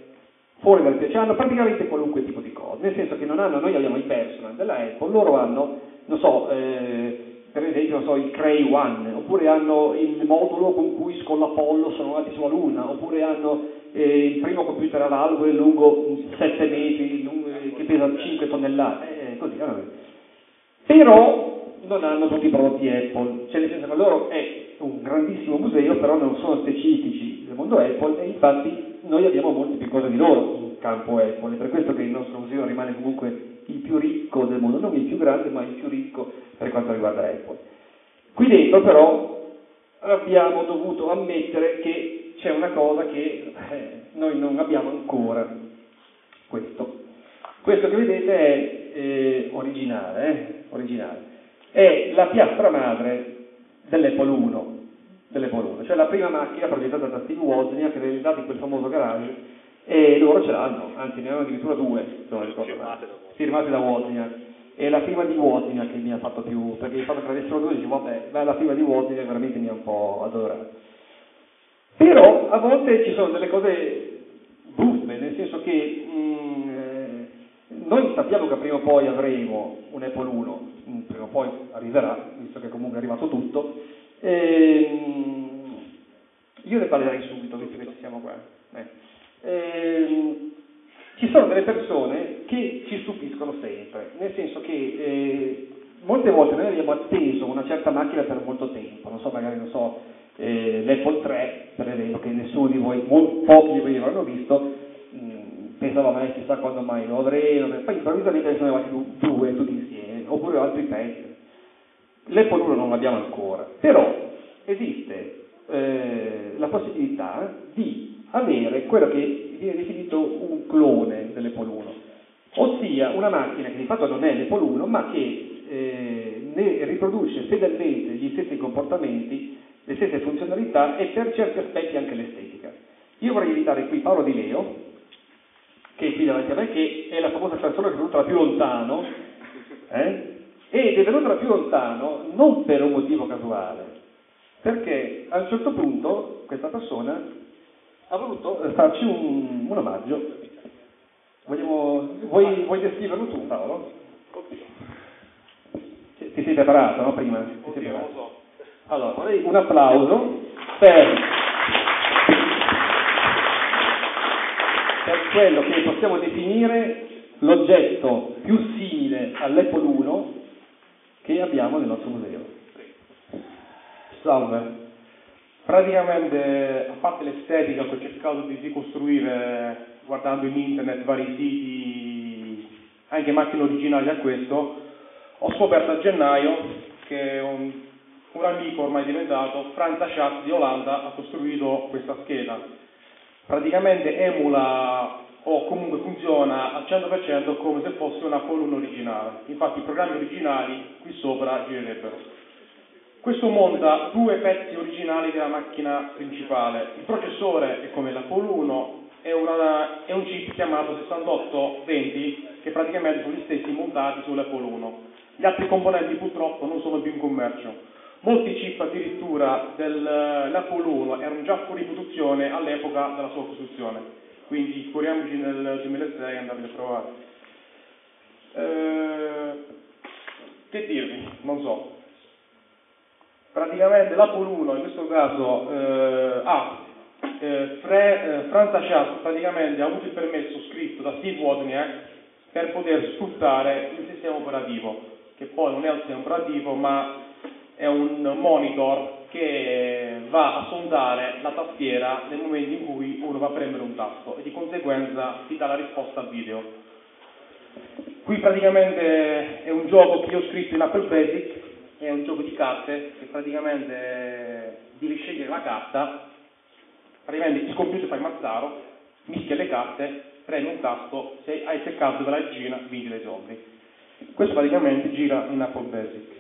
fuori dal cioè hanno praticamente qualunque tipo di cosa, nel senso che non hanno, noi abbiamo i personal della Apple, loro hanno, non so, eh, per esempio so, il Cray One, oppure hanno il modulo con cui con l'Apollo sono andati sulla Luna, oppure hanno eh, il primo computer a valvole lungo 7 metri, lungo, che pesa 5 tonnellate, eh, così. Eh. Però non hanno tutti i prodotti Apple, cioè nel senso che loro è un grandissimo museo, però non sono specifici del mondo Apple e infatti noi abbiamo molte più cose di loro in campo Apple, è per questo che il nostro museo rimane comunque il più ricco del mondo, non il più grande, ma il più ricco per quanto riguarda Apple. Qui dentro però abbiamo dovuto ammettere che c'è una cosa che eh, noi non abbiamo ancora, questo. Questo che vedete è eh, originale, eh, originale, è la piastra madre dell'Apple 1, dell'Apple 1, cioè la prima macchina progettata da Steve Wozniak realizzata in quel famoso garage e loro ce l'hanno, anzi ne hanno addirittura due, se non ricordo male, firmate da Wozniak. E la prima di Wozniak che mi ha fatto più, perché il fatto che avessero due, dicevo vabbè, la prima di Wozniak veramente mi ha un po' adorato. Però a volte ci sono delle cose buffe, nel senso che mh, mm, eh, noi sappiamo che prima o poi avremo un Apple 1, mm, prima o poi arriverà, visto che comunque è arrivato tutto, ehm, io ne parlerei subito, visto che ci siamo qua. Eh. Eh, ci sono delle persone che ci stupiscono sempre, nel senso che eh, molte volte noi abbiamo atteso una certa macchina per molto tempo, non so, magari non so, eh, l'Apple 3, per esempio, che nessuno di voi, molti, pochi di voi avranno visto, mh, mm, pensavo, ma chissà quando mai lo avremo, poi improvvisamente ne sono arrivati due tutti insieme, oppure altri. L'Apple 1 non l'abbiamo ancora, però esiste eh, la possibilità di avere quello che viene definito un clone dell'Apple 1, ossia una macchina che di fatto non è 1 ma che eh, ne riproduce fedelmente gli stessi comportamenti, le stesse funzionalità e per certi aspetti anche l'estetica. Io vorrei invitare qui Paolo Di Leo, che è qui davanti a me, che è la famosa persona che è venuta da più lontano, eh? ed è venuta da più lontano non per un motivo casuale, perché a un certo punto questa persona ha voluto farci un, un omaggio. Vogliamo, vuoi, vuoi descriverlo tu, Paolo? Oddio. Ti, ti sei preparato, no? Prima? Ti Oddio, so. Allora, vorrei un applauso per, per quello che possiamo definire l'oggetto più simile all'Apple 1 che abbiamo nel nostro museo. Salve. Praticamente, a parte l'estetica che ho cercato di ricostruire guardando in internet vari siti, anche macchine originali a questo, ho scoperto a gennaio che un, un amico ormai diventato, Franz Schatz di Olanda, ha costruito questa scheda. Praticamente emula o comunque funziona al 100% come se fosse una colonna originale. Infatti i programmi originali qui sopra girerebbero. Questo monta due pezzi originali della macchina principale. Il processore è come l'Apple 1, è, una, è un chip chiamato 6820 che praticamente sono gli stessi montati sull'Apple 1. Gli altri componenti purtroppo non sono più in commercio. Molti chip addirittura dell'Apple 1 erano già fuori produzione all'epoca della sua costruzione, quindi figuriamoci nel 2006 andarli a provare. Eh, che dirvi? Non so praticamente l'Apple 1 in questo caso eh, ha eh, Fre, eh, Franza Schatz praticamente ha avuto il permesso scritto da Steve Wozniak per poter sfruttare il sistema operativo, che poi non è un sistema operativo ma è un monitor che va a sondare la tastiera nel momento in cui uno va a premere un tasto e di conseguenza ti dà la risposta al video. Qui praticamente è un gioco che io ho scritto in Apple Basic, è un gioco di carte che praticamente devi scegliere la carta, praticamente il computer fa il mazzaro, mischia le carte, premi un tasto, se hai seccato della regina vinci dei soldi. Questo praticamente gira in Apple Basic.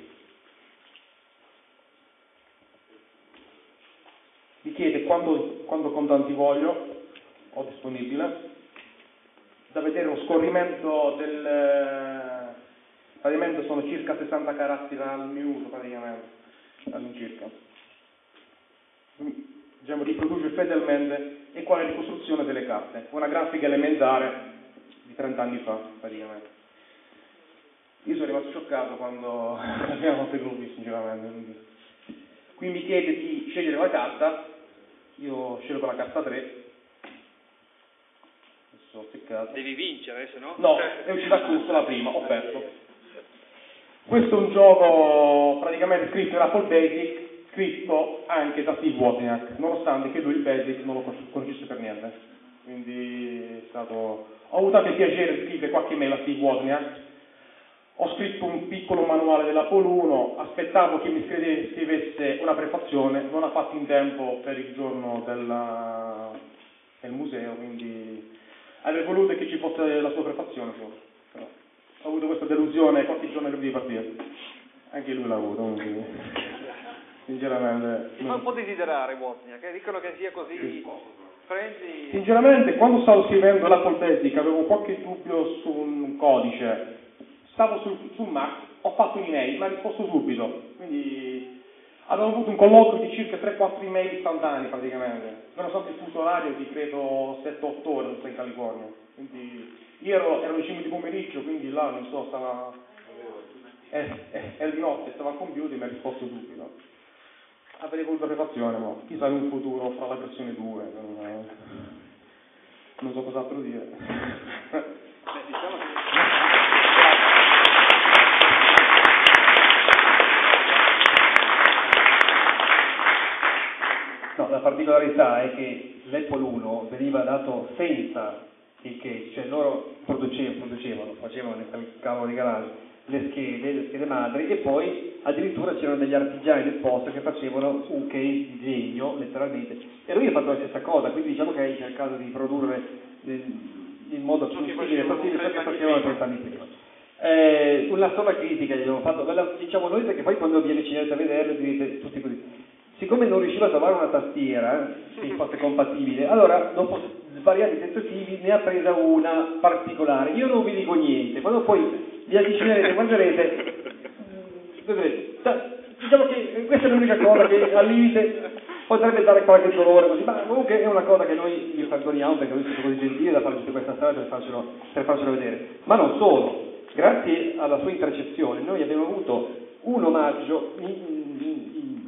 Mi chiede quanto, quanto contanti voglio, ho disponibile, da vedere lo scorrimento del... praticamente sono circa 60 caratteri al minuto praticamente, all'incirca. Diciamo, riproduce fedelmente e quale ricostruzione delle carte, una grafica elementare di 30 anni fa praticamente. Io sono rimasto scioccato quando abbiamo fatto il visto, sinceramente. Qui mi chiede di scegliere la carta io scelgo la carta 3. Adesso ho peccato. Devi vincere, se no? No, è uscita giusto la prima, ho perso. Questo è un gioco praticamente scritto in Apple Basic, scritto anche da Steve Wozniak, nonostante che lui il Basic non lo conoscesse per niente. Quindi è stato... Ho avuto anche il piacere di scrivere qualche mail a Steve Wozniak ho scritto un piccolo manuale dell'Apollo 1, aspettavo che mi scrivesse una prefazione, non ha fatto in tempo per il giorno della, del museo, quindi avrei voluto che ci fosse la sua prefazione. Però ho avuto questa delusione qualche giorno prima di partire. Anche lui l'ha avuto, quindi sinceramente. Si fa un po' desiderare Wozniak, che dicono che sia così sì. friendly. Sinceramente, quando stavo scrivendo l'Apple Basic avevo qualche dubbio su un codice stavo sul, sul Mac, ho fatto un'email, mi ha risposto subito, quindi abbiamo avuto un colloquio di circa 3-4 email istantanei praticamente, nonostante il fuso orario di credo 7-8 ore, in California, quindi io ero, ero alle 5 di pomeriggio, quindi là non so, stava, eh, eh, era di notte, stava al computer e mi ha risposto subito. Avrei voluto prefazione, ma chissà in un futuro fra la versione 2, non, non so cos'altro dire. Beh, diciamo che No, la particolarità è che l'Apple 1 veniva dato senza il case, cioè loro producevano, producevano facevano nel cavolo di garage le schede, le schede madri e poi addirittura c'erano degli artigiani del posto che facevano un case di legno, letteralmente. E lui ha fatto la stessa cosa, quindi diciamo che hai cercato di produrre in modo più simile possibile ciò che facevano 30 anni prima. Eh, una sola critica gli abbiamo fatto, la diciamo noi perché poi quando vi avvicinate a vederlo direte tutti così siccome non riusciva a trovare una tastiera che fosse compatibile, allora dopo svariati tentativi ne ha presa una particolare. Io non vi dico niente, quando poi vi avvicinerete e guarderete, vedrete, diciamo che questa è l'unica cosa che al limite potrebbe dare qualche dolore così, ma comunque è una cosa che noi gli perdoniamo perché è stato così gentile da tutta questa strada per farcelo, per farcelo vedere. Ma non solo, grazie alla sua intercezione noi abbiamo avuto un omaggio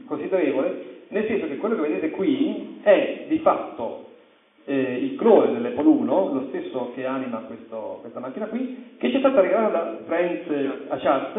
considerevole, nel senso che quello che vedete qui è di fatto eh, il clone dell'Apple 1, lo stesso che anima questo, questa macchina qui, che ci è stato regalato da Franz Achatz,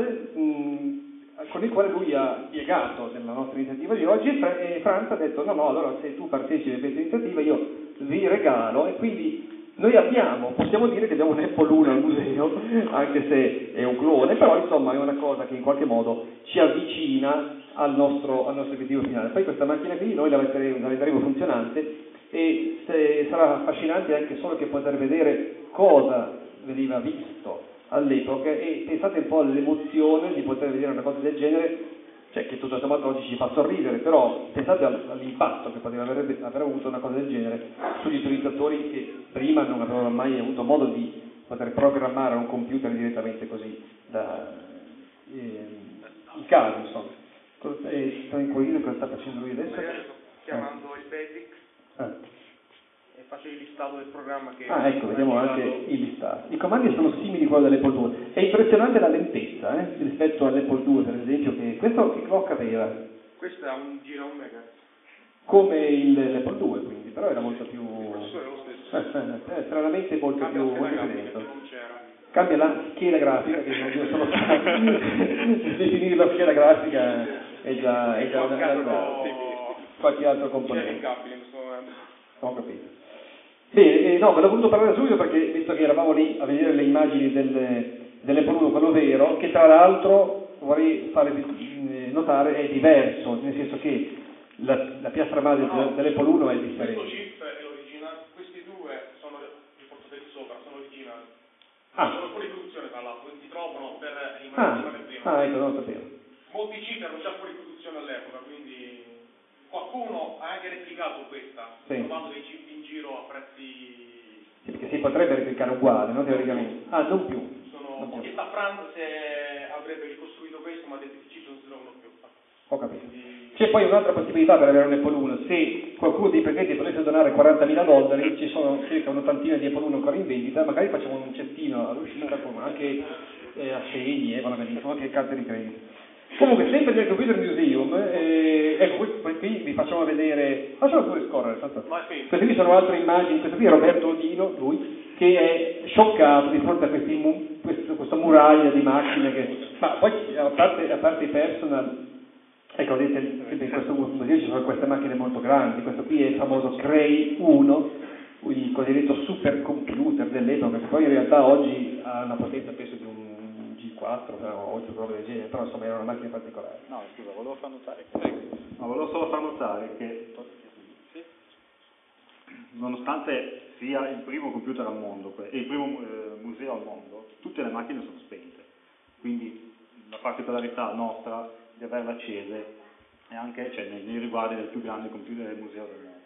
con il quale lui ha spiegato nella nostra iniziativa di oggi e Franz ha detto no no allora se tu partecipi a questa iniziativa io vi regalo e quindi noi abbiamo, possiamo dire che abbiamo un Apple 1 al museo, anche se è un clone, però insomma è una cosa che in qualche modo ci avvicina al nostro, al nostro obiettivo finale. Poi questa macchina qui noi la, metteremo, la renderemo funzionante e se, sarà affascinante anche solo che poter vedere cosa veniva visto all'epoca e pensate un po' all'emozione di poter vedere una cosa del genere, cioè che tutto sommato oggi ci fa sorridere, però pensate all'impatto che poteva aver, aver avuto una cosa del genere sugli utilizzatori che prima non avevano mai avuto modo di poter programmare un computer direttamente così da, eh, in casa, insomma. Sto inquirendo cosa sta facendo lui adesso? chiamando eh. il basic eh. Faccio il listato del programma che Ah ecco, vediamo anche il listato. I comandi sono simili a quelli dell'Apple 2. È impressionante la lentezza eh, rispetto all'Apple 2 per esempio, che questo che clock aveva? Questo ha un gira un mega. come il l'Apple 2 quindi, però era molto più... Il processore è lo stesso. eh, stranamente molto Cambia più, molto più lento. non c'era. Cambia la scheda grafica, che non sono definire la scheda grafica è già, è già una, qualche altro... qualche altro componente. Ho capito. Bene, eh, no, ve l'ho voluto parlare subito perché visto che eravamo lì a vedere le immagini del, dell'Apple 1, quello vero, che tra l'altro vorrei fare eh, notare è diverso, nel senso che la, la piastra madre No, no. del- dell'Apple 1 è Questo differente. chip è l'originale, questi due sono i portatili sopra, sono originali. Ah. Sono fuori produzione tra l'altro, si trovano per rimanere Ah, prima. ah, ecco, non lo sapevo. Molti chip erano già fuori produzione all'epoca, quindi qualcuno ha anche replicato questa, Sì. trovando dei chip in giro a prezzi Sì, perché si potrebbe replicare uguale, no, teoricamente. Ah, non più. sono Non più. e Safran se avrebbe ricostruito questo ma ha detto che i chip non si trovano più. Ho capito. Quindi C'è poi un'altra possibilità per avere un Apple 1, se qualcuno dei presenti volesse donare 40.000 dollari, ci sono circa un'ottantina di Apple 1 ancora in vendita, magari facciamo un cestino all'uscita con anche eh, assegni, eh, benissimo, anche carte di credito. Comunque, sempre nel Computer Museum, eh, ecco, qui, vi facciamo vedere, facciamo pure scorrere, tanto. Finito. Queste qui sono altre immagini, questo qui è Roberto Odino, lui, che è scioccato di fronte a questi mu- questo, questa muraglia di macchine che... Ma poi, a parte, a parte i personal, ecco, vedete, sempre in questo museo ci sono queste macchine molto grandi, questo qui è il famoso Cray 1, il cosiddetto supercomputer dell'epoca, che poi in realtà oggi ha una potenza penso di un G4 o oggi roba del genere, però insomma era una macchina particolare. No, scusa, volevo far notare che... No, volevo solo far notare che nonostante sia il primo computer al mondo e il primo eh, museo al mondo, tutte le macchine sono spente. Quindi la particolarità nostra di averle accese è anche cioè, nei, nei riguardi del più grande computer del museo del mondo.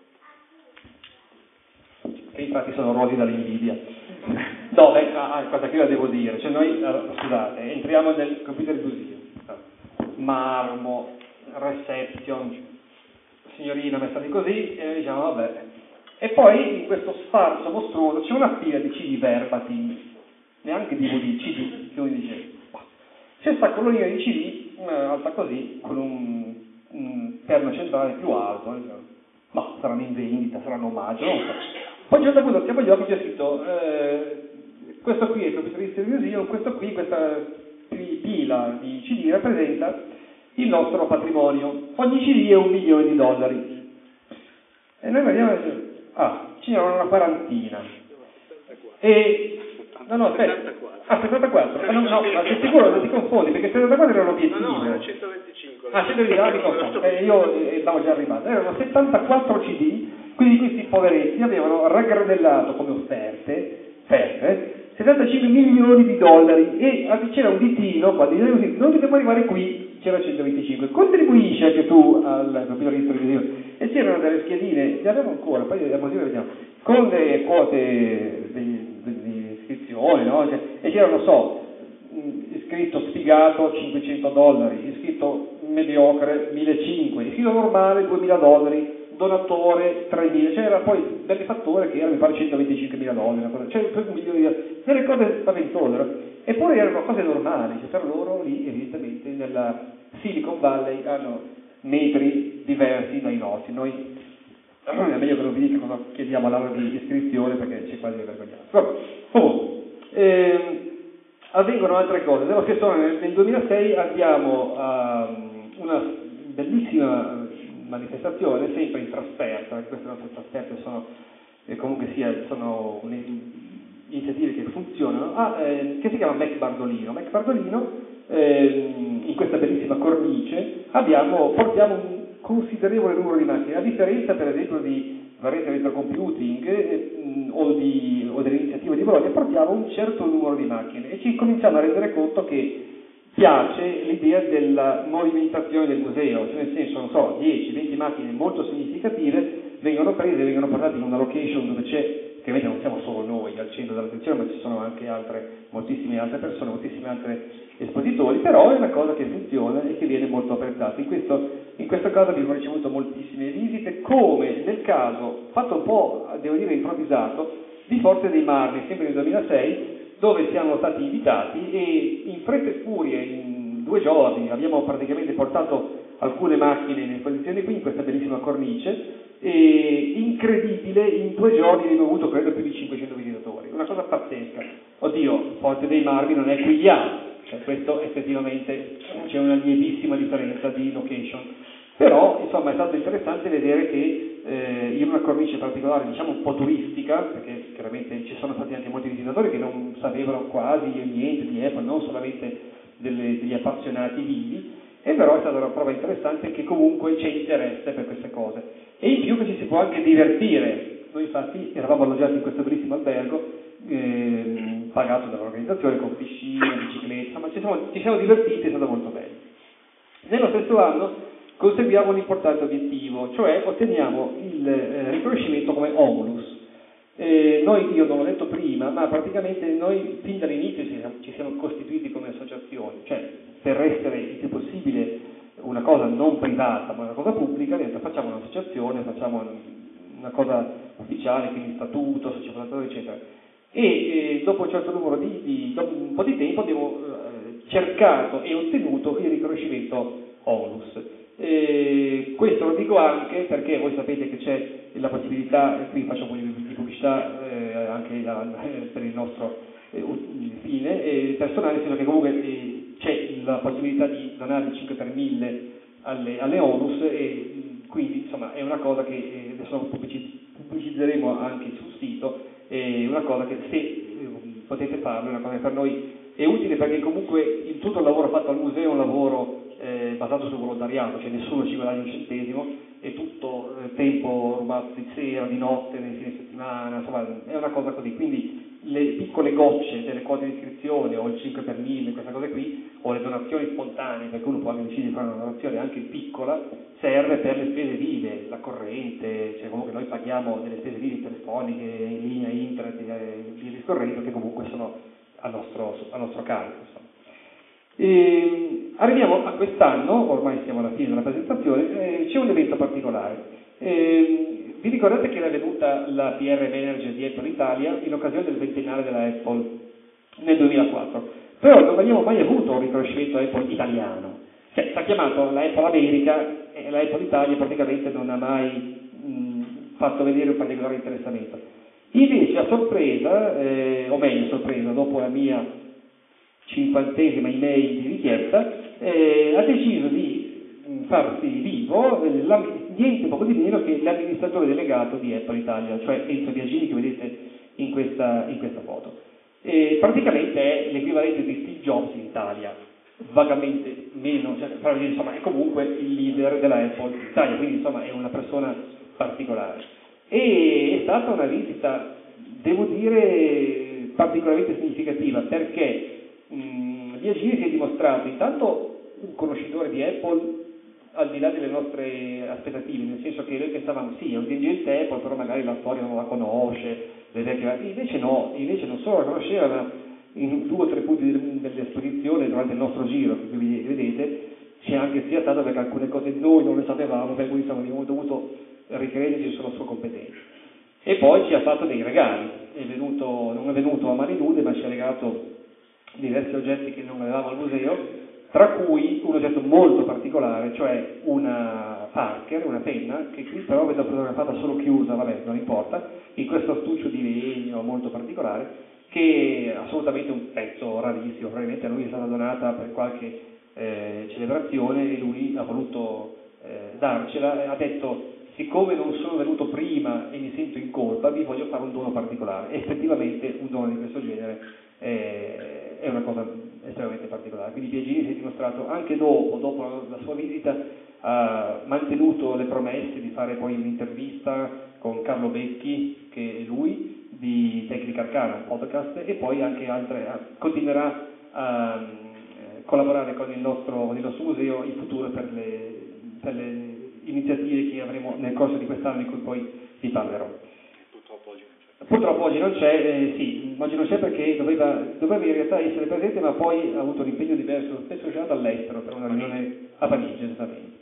che infatti sono rodi dall'invidia. No, beh, ah, ah, cosa che io la devo dire, cioè noi, allora, scusate, entriamo nel computer museum, marmo, reception, signorina messa di così, e noi diciamo vabbè. E poi in questo sfarzo mostruoso c'è una fila di CD verbatim, neanche DVD, CD, che uno dice, c'è questa colonia di CD, eh, alta così, con un, un perno centrale più alto, diciamo, ma saranno in vendita, saranno omaggio, non so. Poi a un certo punto apriamo gli occhi c'è scritto, eh, questo qui è il Computer History Museum, questo qui, questa pi- pila di CD rappresenta il nostro patrimonio. Ogni CD è un milione di dollari. E noi vediamo e diciamo, ah, ce n'erano una quarantina. E... No, no, aspetta. Ah, 74. Eh, no, no, ma sei sicuro? Non ti confondi, perché 74 era l'obiettivo. No, no, era 125. Ah, 120, ah, mi confondo. Eh, io eh, stavo già arrivando. Erano 74 CD, quindi questi poveretti avevano raggranellato come offerte, offerte 75 milioni di dollari. E c'era un ditino qua, diceva così, non dobbiamo arrivare qui, c'era 125, contribuisci anche tu al history museum e c'erano delle schedine, le abbiamo ancora, poi museo le vediamo, con le quote di, iscrizione, no? Cioè, e c'erano, non so, mh, iscritto sfigato 500 dollari, iscritto mediocre 1500, iscritto normale 2000 dollari, donatore 3000, c'era poi benefattore che era mi pare 125 mila dollari, cioè un milione di delle cose spaventose, eppure erano cose normali, cioè per loro lì evidentemente nella Silicon Valley hanno metri diversi dai nostri, noi è meglio che non vi dica cosa chiediamo all'aula di iscrizione perché c'è quasi vergognare. Vabbè, comunque, ehm, avvengono altre cose. Dello stesso anno, nel, nel 2006 abbiamo ehm, una bellissima manifestazione, sempre in trasferta, perché queste nostre trasferte sono, eh, comunque sia, sono iniziative che funzionano, ah, eh, che si chiama Mac Bardolino. Mac Bardolino, ehm, in questa bellissima cornice, abbiamo, portiamo un considerevole numero di macchine, a differenza per esempio di Varese Retrocomputing eh, mh, o, di, o dell'iniziativa di Bologna, portiamo un certo numero di macchine e ci cominciamo a rendere conto che piace l'idea della movimentazione del museo, cioè nel senso, non so, 10-20 macchine molto significative vengono prese, vengono portate in una location dove c'è, che ovviamente non siamo solo noi al centro dell'attenzione, ma ci sono anche altre, moltissime altre persone, moltissimi altri espositori, però è una cosa che funziona e che viene molto apprezzata. In questo, in questo caso abbiamo ricevuto moltissime visite, come nel caso, fatto un po', devo dire, improvvisato, di Forte dei Marmi, sempre nel 2006, dove siamo stati invitati e in fretta e furia, in due giorni, abbiamo praticamente portato alcune macchine in esposizione qui, in questa bellissima cornice, e incredibile, in due giorni abbiamo avuto credo più di 500 visitatori, una cosa pazzesca. Oddio, Forte dei Marmi non è qui a cioè questo effettivamente c'è una lievissima differenza di location. Però insomma è stato interessante vedere che eh, in una cornice particolare, diciamo un po' turistica, perché chiaramente ci sono stati anche molti visitatori che non sapevano quasi niente di Apple, non solamente delle, degli appassionati vivi, e però è stata una prova interessante che comunque c'è interesse per queste cose. E in più che ci si può anche divertire. Noi infatti eravamo alloggiati in questo bellissimo albergo, eh, pagato dall'organizzazione, con piscina, bicicletta, insomma ci siamo, ci siamo divertiti, è stato molto bello. Nello stesso anno conseguiamo un importante obiettivo, cioè otteniamo il eh, riconoscimento come Omulus. Eh, noi, io non l'ho detto prima, ma praticamente noi fin dall'inizio ci siamo, ci siamo costituiti come associazione, cioè per essere il più possibile una cosa non privata ma una cosa pubblica, facciamo un'associazione, facciamo una cosa ufficiale, quindi statuto, società eccetera. E eh, dopo un certo numero di, di, un po' di tempo abbiamo eh, cercato e ottenuto il riconoscimento ONUS. E questo lo dico anche perché voi sapete che c'è la possibilità, qui faccio un po' di pubblicità eh, anche da, per il nostro eh, fine eh, personale, nel che comunque eh, c'è la possibilità di donare il 5 per 1000 alle, alle ONUS e quindi insomma è una cosa che eh, adesso pubblicizzeremo anche sul sito, è una cosa che se eh, potete farlo è una cosa che per noi è utile perché comunque il, tutto il lavoro fatto al museo è un lavoro eh, basato sul volontariato, cioè nessuno ci guadagna un centesimo, è tutto eh, tempo rubato di sera, di notte, nei fine settimana, insomma è una cosa così, quindi le piccole gocce delle quote di iscrizione o il 5 per 1000, queste cose qui, o le donazioni spontanee, perché uno può anche decidere di fare una donazione anche piccola, serve per le spese vive, la corrente, cioè comunque noi paghiamo delle spese vive telefoniche, in linea, internet via discorrendo, che comunque sono a nostro, a nostro carico. E arriviamo a quest'anno, ormai siamo alla fine della presentazione, eh, c'è un evento particolare. Eh, vi ricordate che era venuta la PR Manager di Apple Italia in occasione del ventennale della Apple nel 2004, però non abbiamo mai avuto un riconoscimento Apple italiano. Cioè, si è chiamato la Apple America e la Apple Italia praticamente non ha mai mh, fatto vedere un particolare interessamento. Invece a sorpresa, eh, o meglio sorpresa, dopo la mia cinquantesima email di richiesta, eh, ha deciso di mm, farsi vivo eh, niente poco di meno che l'amministratore delegato di Apple Italia, cioè Enzo Biagini che vedete in questa, in questa foto. E praticamente è l'equivalente di Steve Jobs in Italia, vagamente meno, cioè, però, insomma è comunque il leader della Apple Italia, quindi insomma è una persona particolare. E è stata una visita, devo dire, particolarmente significativa perché mh, Biagini si è dimostrato intanto un conoscitore di Apple al di là delle nostre aspettative, nel senso che noi pensavamo sì, è un dirigente Apple, però magari la storia non la conosce, invece no, invece non solo la conosceva, ma in due o tre punti dell'esposizione durante il nostro giro, che qui vedete, c'è anche sia stato perché alcune cose noi non le sapevamo, per cui insomma, abbiamo dovuto ricrederci sulla sua competenza. E poi ci ha fatto dei regali, è venuto, non è venuto a mani nude, ma ci ha regalato diversi oggetti che non avevamo al museo, tra cui un oggetto molto particolare, cioè una Parker, una penna, che qui però vedo fotografata solo chiusa, vabbè, non importa, in questo astuccio di legno molto particolare, che è assolutamente un pezzo rarissimo, probabilmente a lui è stata donata per qualche eh, celebrazione e lui ha voluto eh, darcela, ha detto siccome non sono venuto prima e mi sento in colpa, vi voglio fare un dono particolare. Effettivamente un dono di questo genere eh, è una cosa estremamente particolare. Quindi Biagini si è dimostrato anche dopo, dopo la sua visita, ha mantenuto le promesse di fare poi un'intervista con Carlo Becchi, che è lui, di Tecnica Arcana, un podcast, e poi anche altre, continuerà a eh, collaborare con il nostro, il nostro museo in futuro per le, per le iniziative che avremo nel corso di quest'anno di cui poi vi parlerò. Purtroppo oggi non c'è, eh, sì, oggi non c'è perché doveva, doveva, in realtà essere presente ma poi ha avuto un impegno diverso, spesso è andato all'estero per una riunione a Parigi esattamente.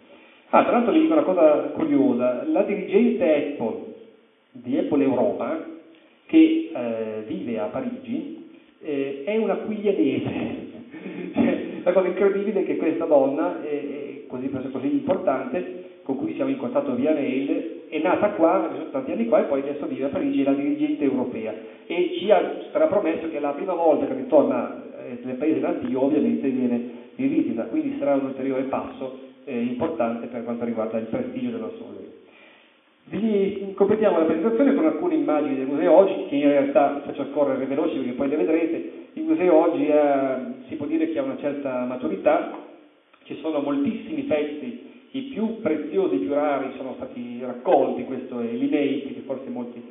Ah, tra l'altro vi dico una cosa curiosa, la dirigente Apple di Apple Europa, che eh, vive a Parigi, eh, è una quiglianese. la cosa incredibile è che questa donna, eh, così, così importante, con cui siamo in contatto via mail, è nata qua tanti anni qua e poi adesso vive a Parigi, è la dirigente europea e ci ha strapromesso che la prima volta che ritorna eh, nel paese natio ovviamente viene di visita, quindi sarà un ulteriore passo eh, importante per quanto riguarda il prestigio del nostro museo. Vi completiamo la presentazione con alcune immagini del museo oggi, che in realtà faccio correre veloci perché poi le vedrete. Il museo oggi è, si può dire che ha una certa maturità, ci sono moltissimi pezzi, i più preziosi, i più rari sono stati raccolti, questo è l'Imate, che forse molti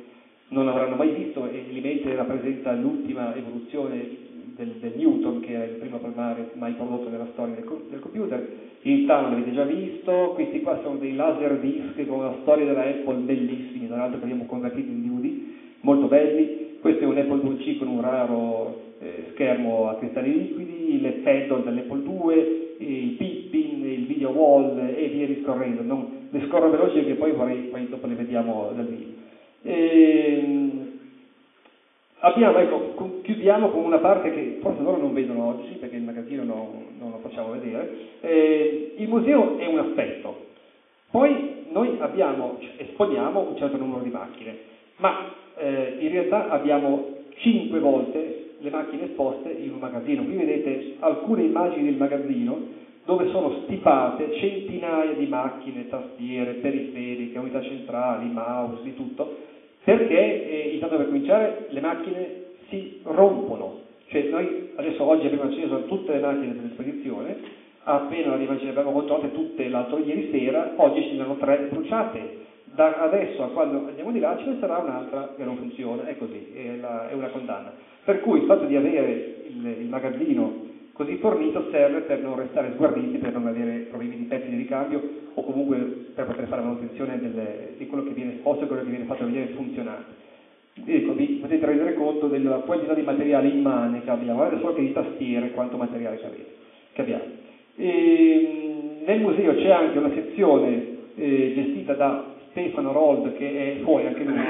non avranno mai visto, e l'Imate rappresenta l'ultima evoluzione del, del, Newton, che è il primo palmare mai prodotto nella storia del, del computer. Il TAM l'avete già visto, questi qua sono dei laser disc con la storia della Apple bellissimi, tra l'altro che abbiamo convertito in DVD, molto belli. Questo è un Apple 2C con un raro eh, schermo a cristalli liquidi, le pedal dell'Apple 2, il Pippin, il video wall e via discorrendo. Non, le scorro veloci perché poi vorrei, poi dopo le vediamo dal. E, ehm, Abbiamo, ecco, chiudiamo con una parte che forse loro non vedono oggi perché il magazzino non, non lo facciamo vedere. Eh, il museo è un aspetto, poi noi abbiamo, cioè, esponiamo un certo numero di macchine, ma eh, in realtà abbiamo cinque volte le macchine esposte in un magazzino. Qui vedete alcune immagini del magazzino dove sono stipate centinaia di macchine, tastiere, periferiche, unità centrali, mouse, di tutto, perché, eh, intanto per cominciare, le macchine si rompono. Cioè noi adesso oggi abbiamo acceso tutte le macchine dell'esposizione, appena le abbiamo controllate tutte l'altro ieri sera, oggi ce ne sono tre bruciate. Da adesso a quando andiamo di là ce ne sarà un'altra che non funziona, è così, è, la, è una condanna. Per cui il fatto di avere il, il magazzino così fornito serve per non restare sguarditi, per non avere problemi di pezzi di ricambio o comunque per poter fare manutenzione delle, di quello che viene esposto e quello che viene fatto vedere funzionante. Ecco, vi potete rendere conto della quantità di materiale immane che abbiamo, guardate solo che di tastiere quanto materiale che, avete, che abbiamo. E, ehm, nel museo c'è anche una sezione eh, gestita da Stefano Rold che è fuori anche lui.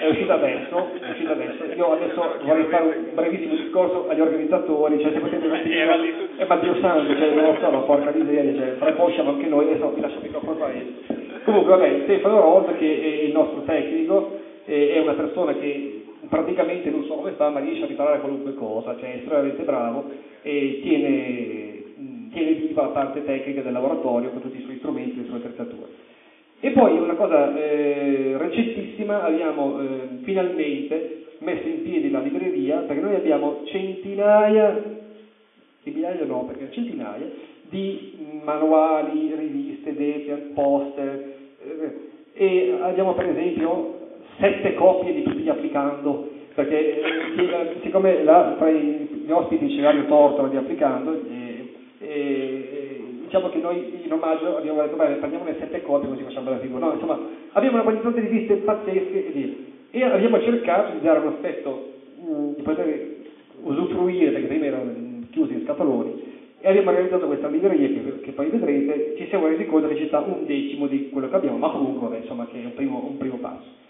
È uscito adesso, è uscito adesso. io adesso vorrei fare un brevissimo discorso agli organizzatori cioè se potete un attimo è Matteo Santo cioè non lo so, ma porca miseria cioè, fra poi siamo anche noi adesso vi lascio il microfono qua comunque vabbè Stefano Rold che è il nostro tecnico è una persona che praticamente non so come fa ma riesce a riparare qualunque cosa cioè è estremamente bravo e tiene, tiene viva la parte tecnica del laboratorio con tutti i suoi strumenti e le sue attrezzature e poi una cosa eh, recentissima, abbiamo eh, finalmente messo in piedi la libreria, perché noi abbiamo centinaia, migliaia no, perché centinaia, di manuali, riviste, defiant, poster, eh, e abbiamo per esempio sette copie di tutti gli applicando, perché eh, siccome là, tra gli ospiti c'è Mario Tortora di applicando, e, diciamo che noi in omaggio abbiamo detto, bene, prendiamo le sette copie così facciamo la figura. No, insomma, abbiamo una quantità di riviste pazzesche e. E abbiamo cercato di dare un aspetto, mh, mm, di poter usufruire, perché prima erano chiusi in scatoloni, e abbiamo realizzato questa libreria che, che, poi vedrete, ci siamo resi conto che ci sta un decimo di quello che abbiamo, ma comunque, insomma, che è un primo, un primo passo.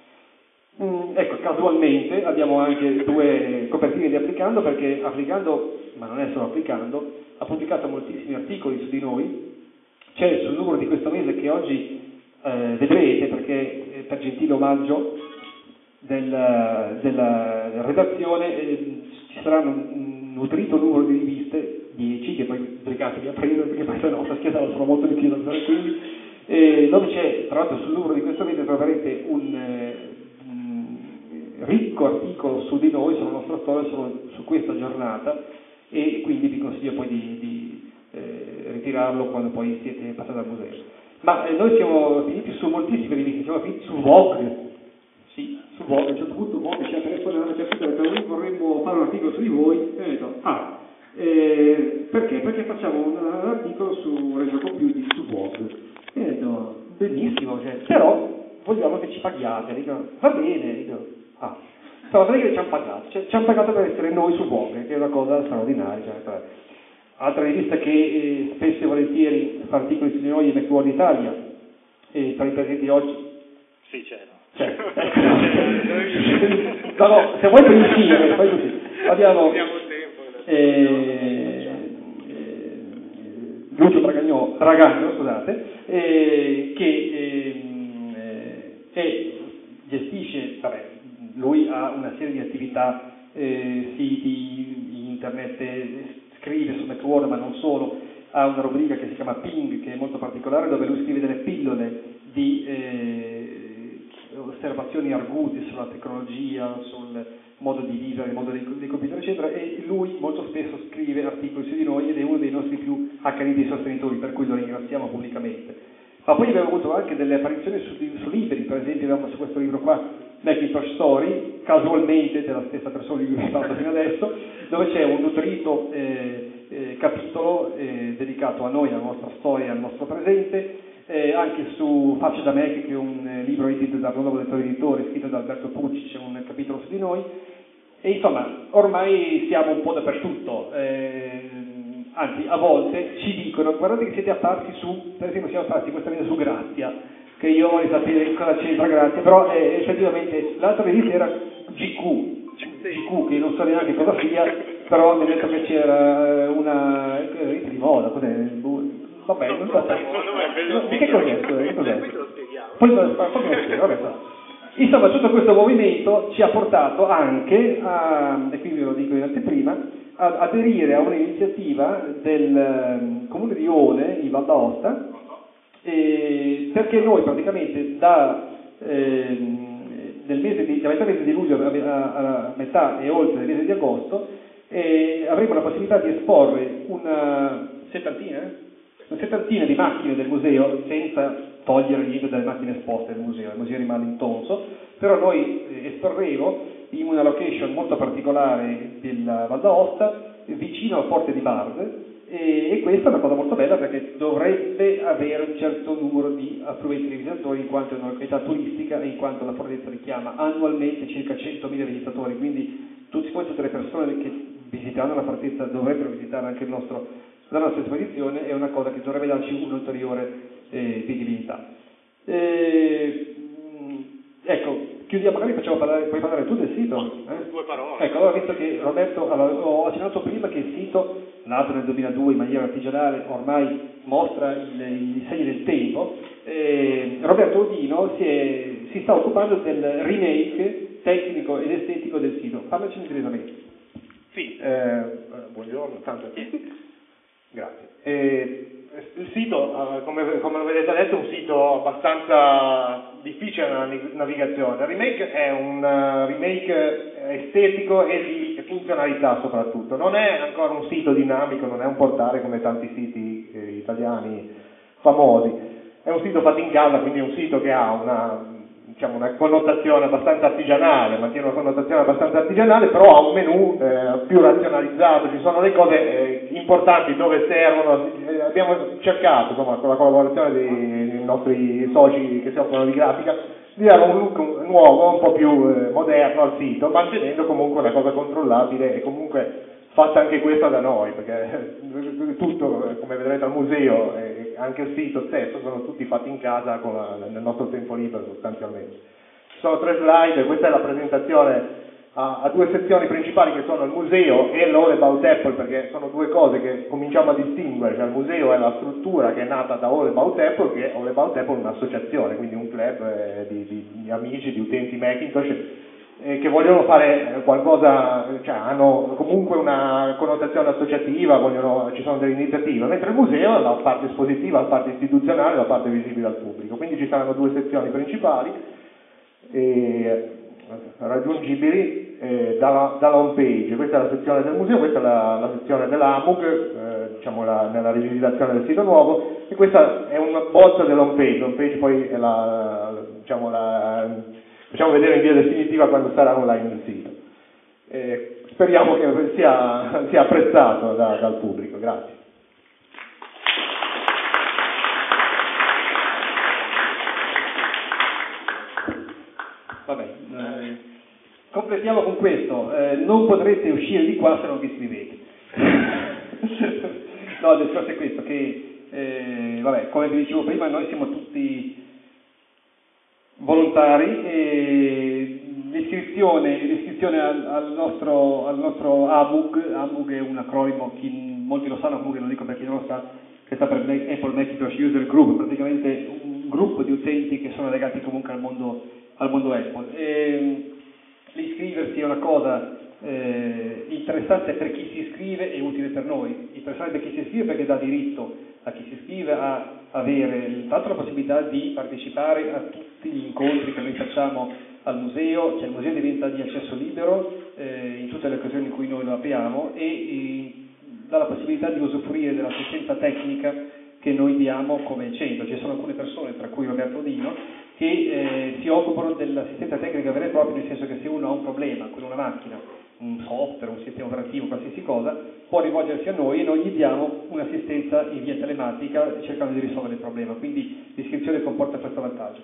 Mm, ecco, casualmente abbiamo anche due copertine di Applicando perché Applicando, ma non è solo Applicando, ha pubblicato moltissimi articoli su di noi, c'è sul numero di questo mese che oggi eh, vedrete perché eh, per gentile omaggio del, della redazione eh, ci sarà un nutrito numero di riviste, 10 che poi sbrigatevi a prendere perché poi se no questa scheda sono molto di più da quindi, eh, dove c'è tra l'altro sul numero di questo mese troverete un eh, ricco articolo su di noi, sulla nostra storia, su questa giornata e quindi vi consiglio poi di, di eh, ritirarlo quando poi siete passati al museo. Ma eh, noi siamo finiti su moltissime riviste, siamo finiti su Vogue, sì, su Vogue, a un certo punto Vogue ci ha telefonato ci ha detto noi vorremmo fare un articolo su di voi e ho detto ah, eh, perché? Perché facciamo un, un articolo su Reggio Computing su Vogue e ho detto benissimo, cioè, però vogliamo che ci paghiate, dico, va bene, dico, Ah, però vedete che ci hanno pagato, cioè, ci hanno pagato per essere noi su Vogue, che è una cosa straordinaria. Cioè, altra rivista che eh, spesso e volentieri fa articoli su di noi è McWorld Italia, e tra i presenti oggi... Sì, c'è. C'è. no, no, se vuoi per insieme, poi così. Abbiamo... Eh, eh, Lucio Dragagno, Dragagno scusate, eh, che ehm, eh, gestisce, vabbè, lui ha una serie di attività, eh, siti, internet, scrive su Network ma non solo, ha una rubrica che si chiama Ping che è molto particolare dove lui scrive delle pillole di eh, osservazioni argute sulla tecnologia, sul modo di vivere, il modo dei, dei computer eccetera e lui molto spesso scrive articoli su di noi ed è uno dei nostri più accaniti sostenitori per cui lo ringraziamo pubblicamente. Ma poi abbiamo avuto anche delle apparizioni su, su libri, per esempio abbiamo su questo libro qua, Macintosh Story, casualmente della stessa persona di cui vi parlo fino adesso, dove c'è un nutrito eh, eh, capitolo eh, dedicato a noi, alla nostra storia, al nostro presente, eh, anche su Facce da Mac, che è un eh, libro edito da Nuovo Lettore Editore, scritto da Alberto Pucci, c'è un capitolo su di noi, e insomma ormai siamo un po' dappertutto. Eh, anzi a volte ci dicono guardate che siete apparsi su, per esempio siamo apparsi questa volta su Grazia, che io voglio sapere cosa c'entra Grazia, però eh, effettivamente l'altra visita era GQ, GQ che non so neanche cosa sia, però mi ha detto che c'era una eh, di moda, cos'è? Vabbè, non so. Di che cos'è? Cos'è? Poi, me lo spiego, vabbè. Insomma, tutto questo movimento ci ha portato anche, a, e qui ve lo dico in anteprima, ad aderire a un'iniziativa del ehm, comune di One, in Val d'Aosta, eh, perché noi praticamente da, eh, del mese di, da metà mese di luglio a, a, metà e oltre il mese di agosto eh, avremo la possibilità di esporre una settantina, una settantina di macchine del museo senza togliere niente dalle macchine esposte del museo, il museo rimane intonso, però noi eh, esporremo in una location molto particolare della Val d'Aosta, vicino a Porte di Bard, e, questa è una cosa molto bella perché dovrebbe avere un certo numero di affluenti di visitatori in quanto è una località turistica e in quanto la fortezza richiama annualmente circa 100.000 visitatori, quindi tutti, poi tutte le persone che visitando la fortezza dovrebbero visitare anche nostro, la nostra esposizione, è una cosa che dovrebbe darci un'ulteriore eh, visibilità. Eh, ecco, chiudiamo, magari facciamo parlare, puoi parlare tu del sito? Eh? Due parole. Ecco, allora visto che Roberto, allora, ho accennato prima che il sito, nato nel 2002 in maniera artigianale, ormai mostra il, i segni del tempo, eh, Roberto Odino si, è, si, sta occupando del remake tecnico ed estetico del sito. Parlaci direttamente. Sì, eh, buongiorno, tanto a tutti. Grazie. Eh, il sito, eh, come, come vedete adesso, è un sito abbastanza difficile nella navigazione. Il remake è un uh, remake estetico e di funzionalità soprattutto. Non è ancora un sito dinamico, non è un portale come tanti siti eh, italiani famosi. È un sito fatto in casa, quindi è un sito che ha una diciamo, una connotazione abbastanza artigianale, mantiene una connotazione abbastanza artigianale, però ha un menu eh, più razionalizzato, ci sono le cose eh, importanti dove servono, eh, abbiamo cercato insomma, con la collaborazione dei, dei, nostri soci che si occupano di grafica di dare un look nuovo, un po' più eh, moderno al sito, mantenendo comunque una cosa controllabile e comunque fatta anche questa da noi, perché tutto, come vedrete al museo e anche il sito stesso, sono tutti fatti in casa la, nel nostro tempo libero sostanzialmente. Ci sono tre slide, questa è la presentazione a, due sezioni principali che sono il museo e l'All About Apple, perché sono due cose che cominciamo a distinguere, cioè il museo è la struttura che è nata da All About Apple, che All About Apple è un'associazione, quindi un club eh, di, di, di amici, di utenti Macintosh eh, che vogliono fare qualcosa, cioè hanno comunque una connotazione associativa, vogliono, ci sono delle iniziative, mentre il museo ha la parte espositiva, la parte istituzionale, la parte visibile al pubblico. Quindi ci saranno due sezioni principali eh, raggiungibili eh, dalla, dalla, home page. Questa è la sezione del museo, questa è la, la sezione dell'AMUG, eh, diciamo la, nella rivisitazione del sito nuovo, e questa è una bozza dell'home page. L'home page poi è la, diciamo la facciamo vedere in via definitiva quando sarà online il sito. Eh, speriamo che sia, sia apprezzato da, dal pubblico. Grazie. Completiamo con questo. Eh, non potrete uscire di qua se non vi iscrivete. no, il discorso è questo, che eh, vabbè, come vi dicevo prima, noi siamo tutti volontari e l'iscrizione, l'iscrizione al, al, nostro, al nostro ABUG, ABUG è un acronimo, chi, molti lo sanno, comunque lo dico per chi non lo sa, che sta per Apple Macintosh User Group, praticamente un gruppo di utenti che sono legati comunque al mondo, al mondo Apple. E, l'iscriversi è una cosa eh, interessante per chi si iscrive e utile per noi, interessante per chi si iscrive perché dà diritto a chi si iscrive a avere intanto la possibilità di partecipare a tutti gli incontri che noi facciamo al museo, cioè il museo diventa di accesso libero eh, in tutte le occasioni in cui noi lo apriamo e, e dà la possibilità di usufruire dell'assistenza tecnica che noi diamo come centro. Ci sono alcune persone, tra cui Roberto Dino, che eh, si occupano dell'assistenza tecnica vera e propria, nel senso che se uno ha un problema con una macchina, un software, un sistema operativo, qualsiasi cosa, può rivolgersi a noi e noi gli diamo un'assistenza in via telematica cercando di risolvere il problema. Quindi l'iscrizione comporta questo vantaggio.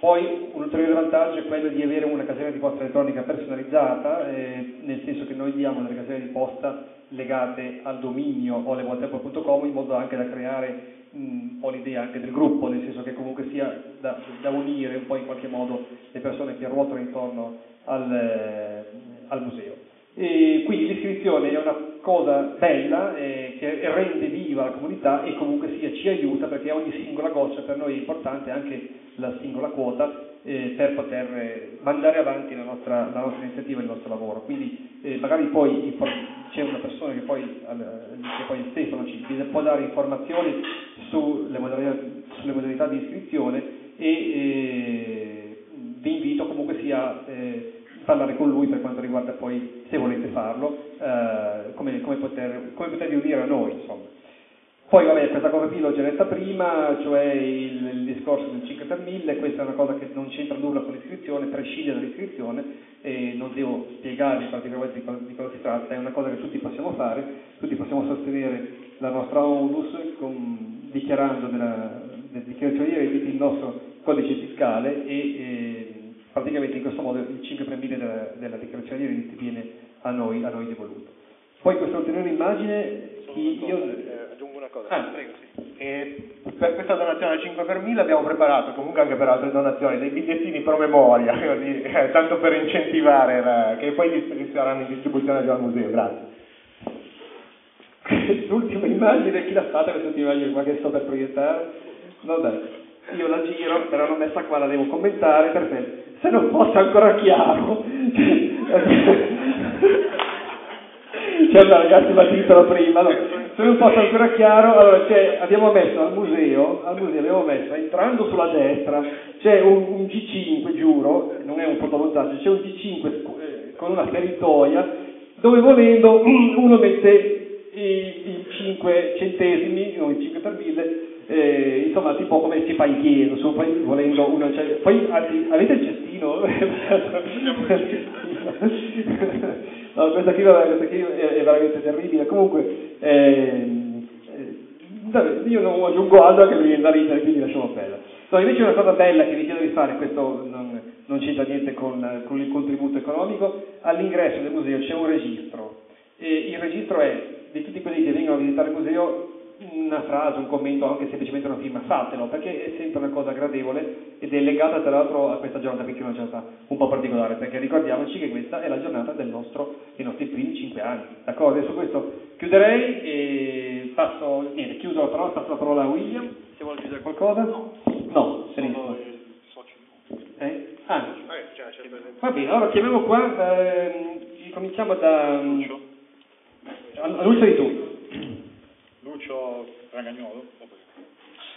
Poi un ulteriore vantaggio è quello di avere una casella di posta elettronica personalizzata, eh, nel senso che noi diamo delle caselle di posta legate al dominio olevotepo.com in modo anche da creare un po' l'idea anche del gruppo, nel senso che comunque sia da, da, unire un po' in qualche modo le persone che ruotano intorno al, al museo. E quindi l'iscrizione è una cosa bella eh, che rende viva la comunità e comunque sia ci aiuta perché ogni singola goccia per noi è importante, anche la singola quota, eh, per poter mandare avanti la nostra, la nostra, iniziativa e il nostro lavoro. Quindi eh, magari poi c'è una persona che poi, che poi Stefano ci può dare informazioni sulle modalità, sulle modalità di iscrizione e eh, vi invito comunque sia eh, parlare con lui per quanto riguarda poi, se volete farlo, eh, come, come, poter, come potervi unire a noi. Insomma. Poi vabbè, questa cosa qui l'ho già detta prima, cioè il, il, discorso del 5 per 1000, questa è una cosa che non c'entra nulla con l'iscrizione, prescinde dall'iscrizione e non devo spiegarvi particolarmente di cosa, di cosa, si tratta, è una cosa che tutti possiamo fare, tutti possiamo sostenere la nostra onus con, dichiarando nella, nella dichiarazione di redditi il nostro codice fiscale e, e praticamente in questo modo il 5 per 1000 della, della dichiarazione di redditi viene a noi, a noi devoluto. Poi questa ulteriore immagine, chi io... Eh, aggiungo una cosa, ah, prego, sì. E per questa donazione al 5 per 1000 abbiamo preparato, comunque anche per altre donazioni, dei bigliettini promemoria, così, eh, tanto per incentivare, la, che poi saranno in distribuzione già al museo, grazie. L'ultima immagine, chi l'ha fatta questa immagine qua che sto per proiettare? Vabbè, io la giro, però l'ho messa qua, la devo commentare, perfetto se non fosse ancora chiaro, c'è una ragazza la titola prima, no? se non fosse ancora chiaro, allora abbiamo messo al museo, al museo abbiamo messo, entrando sulla destra, c'è un, un G5, giuro, non è un fotomontaggio, c'è un G5 eh, con una feritoia, dove volendo uno mette i, i 5 centesimi, non i 5 per 1000, eh, insomma tipo come si fa in chiesa, su, poi volendo uno, cioè, poi avete il cestino? no, questa qui, questa qui è, veramente terribile, comunque eh, io non aggiungo altro che mi viene da ridere, quindi lasciamo perdere. No, invece una cosa bella che vi chiedo di fare, questo non, non c'entra niente con, con il contributo economico, all'ingresso del museo c'è un registro, e il registro è di tutti quelli che vengono a visitare il museo una frase, un commento, anche semplicemente una firma, fatelo, perché è sempre una cosa gradevole ed è legata tra l'altro a questa giornata, che è una giornata un po' particolare, perché ricordiamoci che questa è la giornata del nostro, dei nostri primi cinque anni. D'accordo? E su questo chiuderei e passo, niente, chiudo la parola, passo la parola a William, se vuole aggiungere qualcosa. No, no benissimo. Eh? Ah. Va bene, allora chiamiamo qua, eh, cominciamo da... Lucio. Lucio di tu. Lucio Ragagnolo?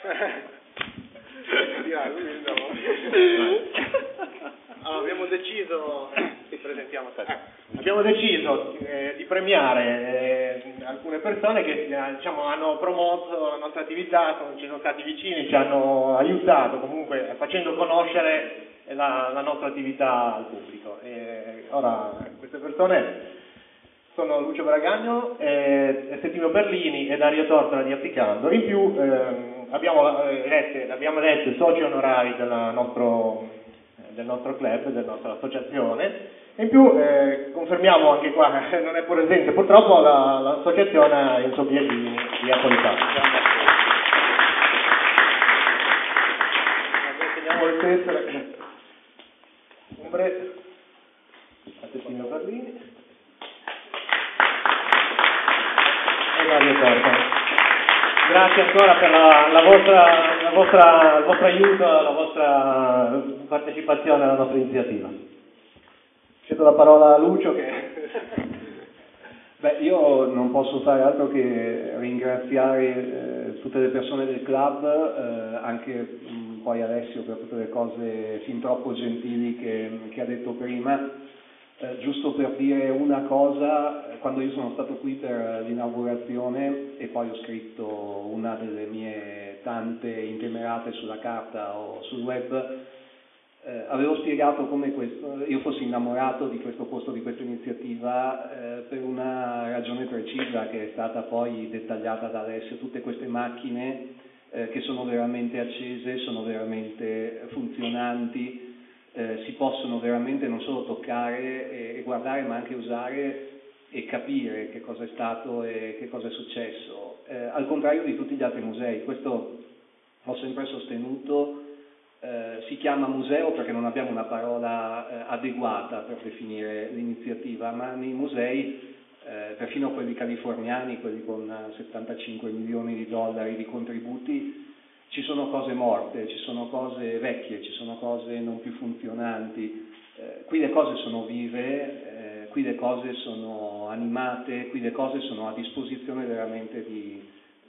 allora, abbiamo deciso, te. Abbiamo deciso eh, di premiare eh, alcune persone che eh, diciamo, hanno promosso la nostra attività, ci sono stati vicini, ci hanno aiutato comunque facendo conoscere la, la nostra attività al pubblico. E ora queste persone sono Lucio Bragagno, eh, Settino Berlini e Dario Tortora di Applicando. In più ehm, abbiamo, eh, lette, abbiamo letto i soci onorari nostro, del nostro club, della nostra associazione. In più eh, confermiamo anche qua, non è presente purtroppo la, l'associazione Enzo Biagini di Apolitano. Teniamo le tessere. Umbre, Settino Berlini. Mario Corta. Grazie ancora per la, la vostra, la vostra, il vostro aiuto, la vostra partecipazione alla nostra iniziativa. Cedo la parola a Lucio che... Beh, io non posso fare altro che ringraziare eh, tutte le persone del club, eh, anche mh, poi Alessio per tutte le cose fin troppo gentili che, che ha detto prima. Eh, giusto per dire una cosa, eh, quando io sono stato qui per l'inaugurazione e poi ho scritto una delle mie tante intemerate sulla carta o sul web, eh, avevo spiegato come questo, io fossi innamorato di questo posto, di questa iniziativa, eh, per una ragione precisa che è stata poi dettagliata da Alessio, tutte queste macchine eh, che sono veramente accese, sono veramente funzionanti, eh, si possono veramente non solo toccare e, e, guardare ma anche usare e capire che cosa è stato e che cosa è successo, eh, al contrario di tutti gli altri musei. Questo ho sempre sostenuto, eh, si chiama museo perché non abbiamo una parola eh, adeguata per definire l'iniziativa, ma nei musei eh, perfino quelli californiani, quelli con 75 milioni di dollari di contributi, ci sono cose morte, ci sono cose vecchie, ci sono cose non più funzionanti, eh, qui le cose sono vive, eh, qui le cose sono animate, qui le cose sono a disposizione veramente di,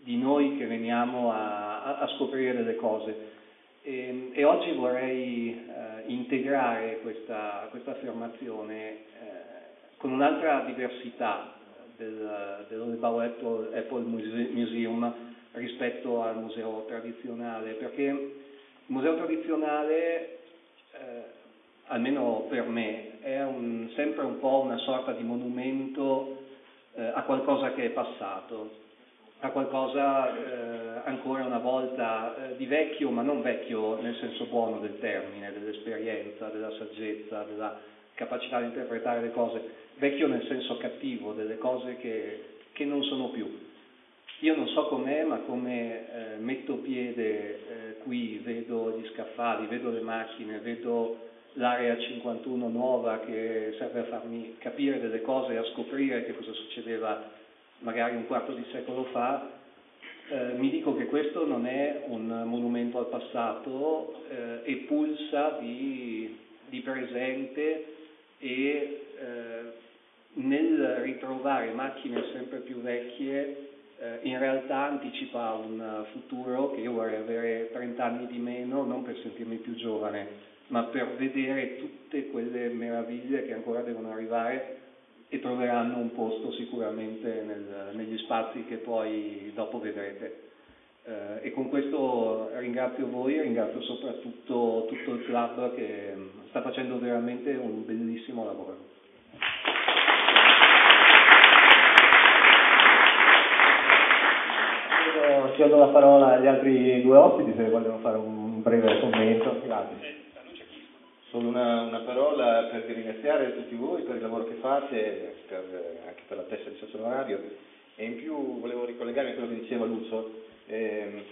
di noi che veniamo a, a, scoprire delle cose. E, e oggi vorrei eh, integrare questa, questa affermazione eh, con un'altra diversità del, dell'Olebau Apple, Apple Museum rispetto al museo tradizionale, perché il museo tradizionale, eh, almeno per me, è un, sempre un po' una sorta di monumento eh, a qualcosa che è passato, a qualcosa eh, ancora una volta eh, di vecchio, ma non vecchio nel senso buono del termine, dell'esperienza, della saggezza, della capacità di interpretare le cose, vecchio nel senso cattivo, delle cose che, che non sono più. Io non so com'è, ma come eh, metto piede eh, qui, vedo gli scaffali, vedo le macchine, vedo l'area 51 nuova che serve a farmi capire delle cose e a scoprire che cosa succedeva magari un quarto di secolo fa, eh, mi dico che questo non è un monumento al passato eh, e pulsa di, di presente e eh, nel ritrovare macchine sempre più vecchie eh, in realtà anticipa un futuro che io vorrei avere 30 anni di meno, non per sentirmi più giovane, ma per vedere tutte quelle meraviglie che ancora devono arrivare e troveranno un posto sicuramente nel, negli spazi che poi dopo vedrete. Eh, e con questo ringrazio voi ringrazio soprattutto tutto il club che sta facendo veramente un bellissimo lavoro. Chiedo la parola agli altri due ospiti se vogliono fare un breve commento. Grazie. Solo una, una, parola per ringraziare tutti voi per il lavoro che fate, per, anche per la testa di socio onorario e in più volevo ricollegarmi a quello che diceva Lucio, eh,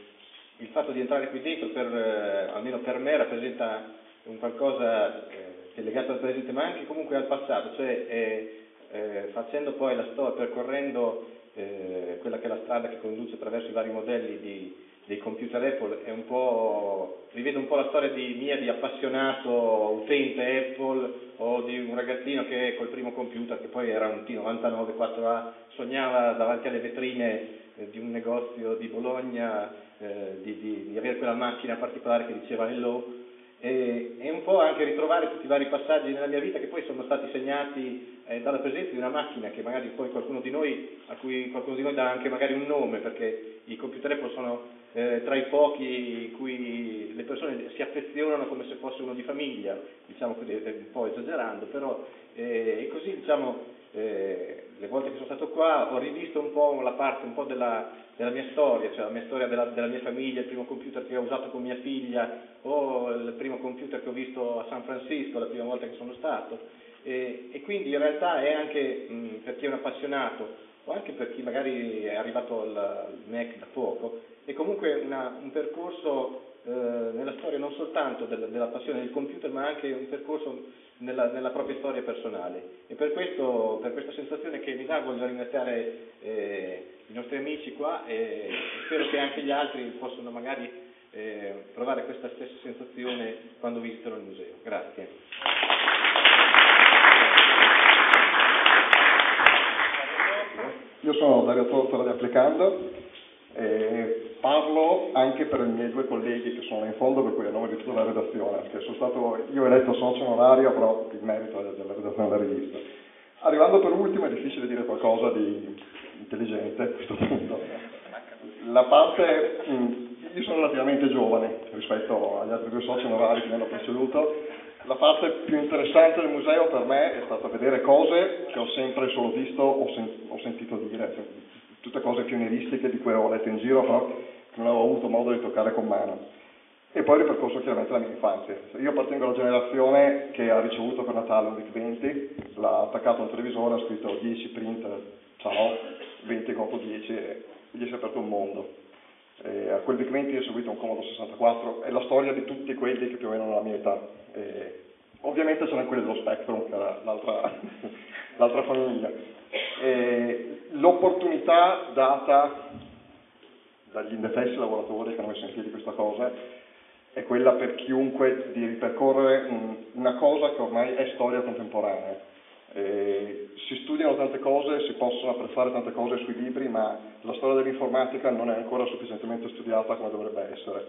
il fatto di entrare qui dentro per, eh, almeno per me rappresenta un qualcosa eh, che è legato al presente ma anche comunque al passato, cioè eh, facendo poi la storia, percorrendo eh, quella che è la strada che conduce attraverso i vari modelli di, dei computer Apple, è un po', rivedo un po' la storia di mia di appassionato utente Apple o di un ragazzino che col primo computer, che poi era un T99 4A, sognava davanti alle vetrine eh, di un negozio di Bologna eh, di, di, di avere quella macchina particolare che diceva hello e, e, un po' anche ritrovare tutti i vari passaggi nella mia vita che poi sono stati segnati eh, dalla presenza di una macchina che magari poi qualcuno di noi, a cui qualcuno di noi dà anche magari un nome, perché i computer Apple sono eh, tra i pochi in cui le persone si affezionano come se fosse uno di famiglia, diciamo così, un po' esagerando, però eh, così diciamo eh, le volte che sono stato qua ho rivisto un po' la parte un po' della, della mia storia, cioè la mia storia della, della, mia famiglia, il primo computer che ho usato con mia figlia o il primo computer che ho visto a San Francisco la prima volta che sono stato e, e quindi in realtà è anche mh, per chi è un appassionato o anche per chi magari è arrivato al, al Mac da poco, è comunque una, un percorso eh, nella storia non soltanto della, della, passione del computer, ma anche un percorso nella, nella propria storia personale. E per, questo, per, questa sensazione che mi dà voglio ringraziare eh, i nostri amici qua e spero che anche gli altri possano magari eh, provare questa stessa sensazione quando visitano il museo. Grazie. Io sono Dario Tortora di Applicando e parlo anche per i miei due colleghi che sono in fondo, per cui a nome di tutta la redazione, che sono stato io eletto socio onorario, però il merito della redazione della rivista. Arrivando per ultimo è difficile dire qualcosa di intelligente a questo punto. La parte, io sono relativamente giovane rispetto agli altri due soci onorari che mi hanno preceduto, la parte più interessante del museo per me è stata vedere cose che ho sempre solo visto o, sen- ho sentito dire, cioè, tutte cose pionieristiche di cui ho letto in giro, però che non avevo avuto modo di toccare con mano. E poi il percorso chiaramente della mia infanzia. Io appartengo alla generazione che ha ricevuto per Natale un VIC 20, l'ha attaccato a un televisore, ha scritto 10 print, ciao, 20 contro 10 e gli si è aperto un mondo. E a quel VIC 20 è seguito un Comodo 64, è la storia di tutti quelli che più o meno hanno la mia età. E ovviamente c'erano quelli dello Spectrum, che era l'altra, l'altra famiglia. E l'opportunità data dagli indefessi lavoratori che hanno messo in piedi questa cosa è quella per chiunque di ripercorrere un, una cosa che ormai è storia contemporanea. Eh, si studiano tante cose, si possono apprezzare tante cose sui libri, ma la storia dell'informatica non è ancora sufficientemente studiata come dovrebbe essere.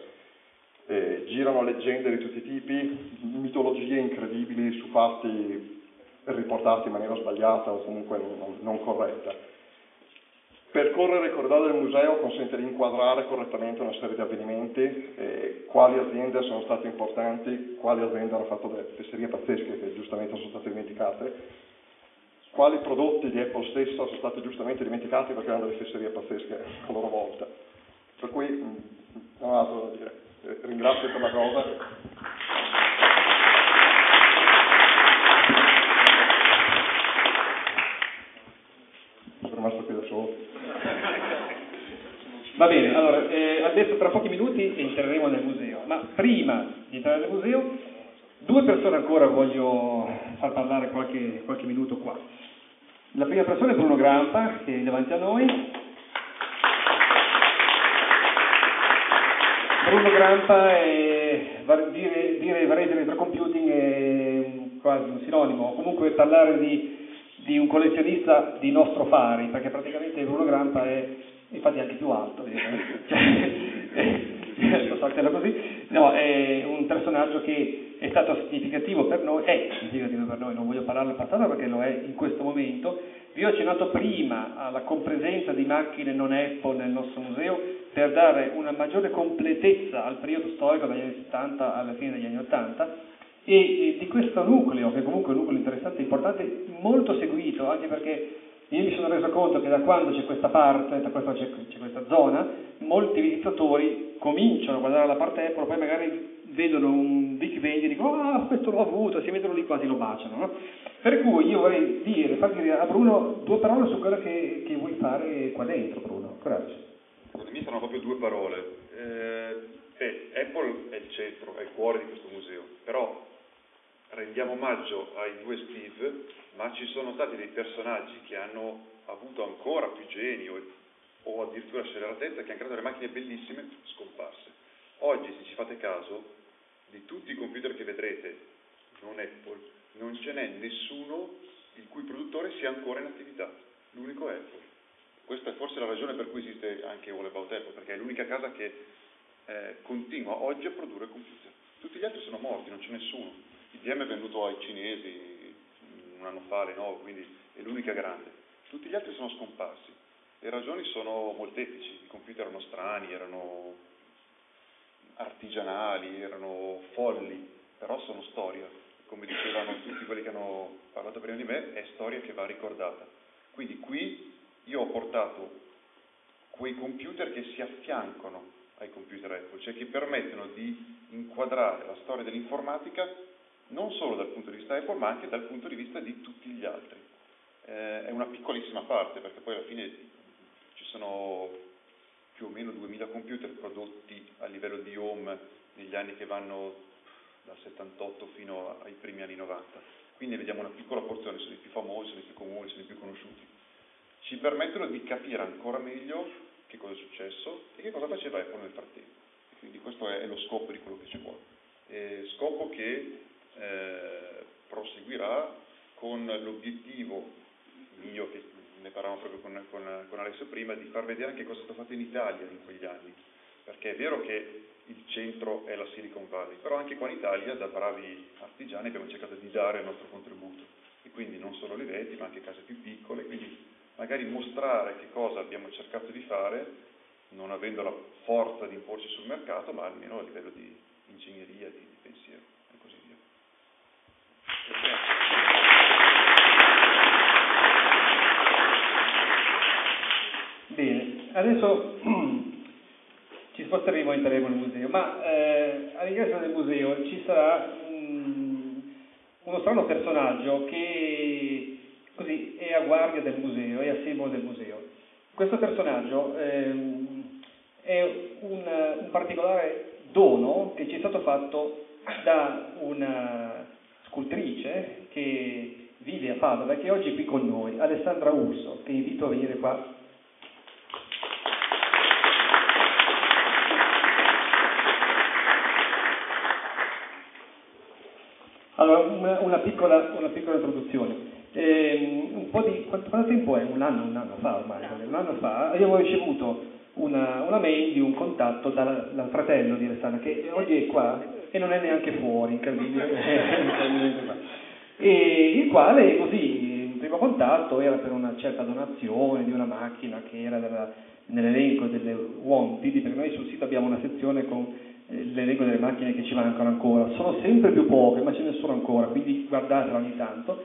Eh, girano leggende di tutti i tipi, mitologie incredibili su fatti riportati in maniera sbagliata o comunque non, non corretta. Percorrere il corridoio del museo consente di inquadrare correttamente una serie di avvenimenti, eh, quali aziende sono state importanti, quali aziende hanno fatto delle fesserie pazzesche che giustamente sono state dimenticate, quali prodotti di Apple stessa sono stati giustamente dimenticati perché erano delle fesserie pazzesche a loro volta. Per cui mm, non ho altro da dire. Eh, ringrazio per la cosa. rimasto qui da solo. Va bene, allora, eh, adesso tra pochi minuti entreremo nel museo, ma prima di entrare nel museo, due persone ancora voglio far parlare qualche, qualche minuto qua. La prima persona è Bruno Grampa, che è davanti a noi. Bruno Grampa è, dire, dire Varese Retrocomputing è quasi un sinonimo, comunque parlare di di un collezionista di nostro fari, perché praticamente Bruno Grampa è infatti anche più alto, cioè, so che era così, no, è un personaggio che è stato significativo per noi, è significativo per noi, non voglio parlare del passato perché lo è in questo momento, vi ho accennato prima alla compresenza di macchine non Apple nel nostro museo per dare una maggiore completezza al periodo storico dagli anni 70 alla fine degli anni 80 e di questo nucleo, che comunque è un nucleo interessante e importante, molto seguito, anche perché io mi sono reso conto che da quando c'è questa parte, da quando c'è, c'è questa zona, molti visitatori cominciano a guardare la parte Apple, poi magari vedono un Big Bang e dicono ah questo l'ho avuto, si mettono lì quasi lo baciano. No? Per cui io vorrei dire, far dire a Bruno due parole su quello che, che vuoi fare qua dentro, Bruno. Coraggio. Le mie sono proprio due parole. Eh, eh, Apple è il centro, è il cuore di questo museo, però rendiamo omaggio ai due Steve, ma ci sono stati dei personaggi che hanno avuto ancora più genio o addirittura scelleratezza che hanno creato delle macchine bellissime scomparse. Oggi, se ci fate caso, di tutti i computer che vedrete, non Apple, non ce n'è nessuno il cui produttore sia ancora in attività, l'unico è Apple. Questa è forse la ragione per cui esiste anche All About Apple, perché è l'unica casa che eh, continua oggi a produrre computer. Tutti gli altri sono morti, non c'è nessuno. IBM è venduto ai cinesi un anno fa, Lenovo, quindi è l'unica grande. Tutti gli altri sono scomparsi. Le ragioni sono molteplici, i computer erano strani, erano artigianali, erano folli, però sono storia. Come dicevano tutti quelli che hanno parlato prima di me, è storia che va ricordata. Quindi qui io ho portato quei computer che si affiancano ai computer Apple, cioè che permettono di inquadrare la storia dell'informatica non solo dal punto di vista Apple, ma anche dal punto di vista di tutti gli altri. Eh, è una piccolissima parte, perché poi alla fine ci sono più o meno 2000 computer prodotti a livello di home negli anni che vanno dal 78 fino ai primi anni 90. Quindi vediamo una piccola porzione, sono i più famosi, sono i più comuni, sono i più conosciuti. Ci permettono di capire ancora meglio che cosa è successo e che cosa faceva Apple nel frattempo. Quindi questo è lo scopo di quello che ci vuole. E scopo che eh, proseguirà con l'obiettivo mio, che ne parlavamo proprio con, con, con Alessio prima, di far vedere anche cosa è stato fatto in Italia in quegli anni. Perché è vero che il centro è la Silicon Valley, però anche qua in Italia da bravi artigiani abbiamo cercato di dare il nostro contributo. E quindi non solo le reti ma anche case più piccole, quindi magari mostrare che cosa abbiamo cercato di fare non avendo la forza di imporci sul mercato ma almeno a livello di ingegneria, di pensiero e così via. Bene, adesso ci sposteremo e entreremo nel museo, ma eh, all'ingresso del museo ci sarà um, uno strano personaggio che così è a guardia del museo, è a simbolo del museo. Questo personaggio ehm, è un, un particolare dono che ci è stato fatto da una scultrice che vive a Padova e che oggi è qui con noi, Alessandra Urso, che invito a venire qua Allora, una, una, piccola, una piccola, introduzione. Eh, un po di, quanto, quanto, tempo è? Un anno, un anno fa ormai, un anno fa abbiamo ricevuto una, una mail di un contatto dal, dal, fratello di Alessandra che oggi è qua e non è neanche fuori, incredibile. e il quale così, in primo contatto, era per una certa donazione di una macchina che era della, nell'elenco delle wanted, perché noi sul sito abbiamo una sezione con l'elenco delle macchine che ci mancano ancora, sono sempre più poche, ma ce ne sono ancora, quindi guardatela ogni tanto.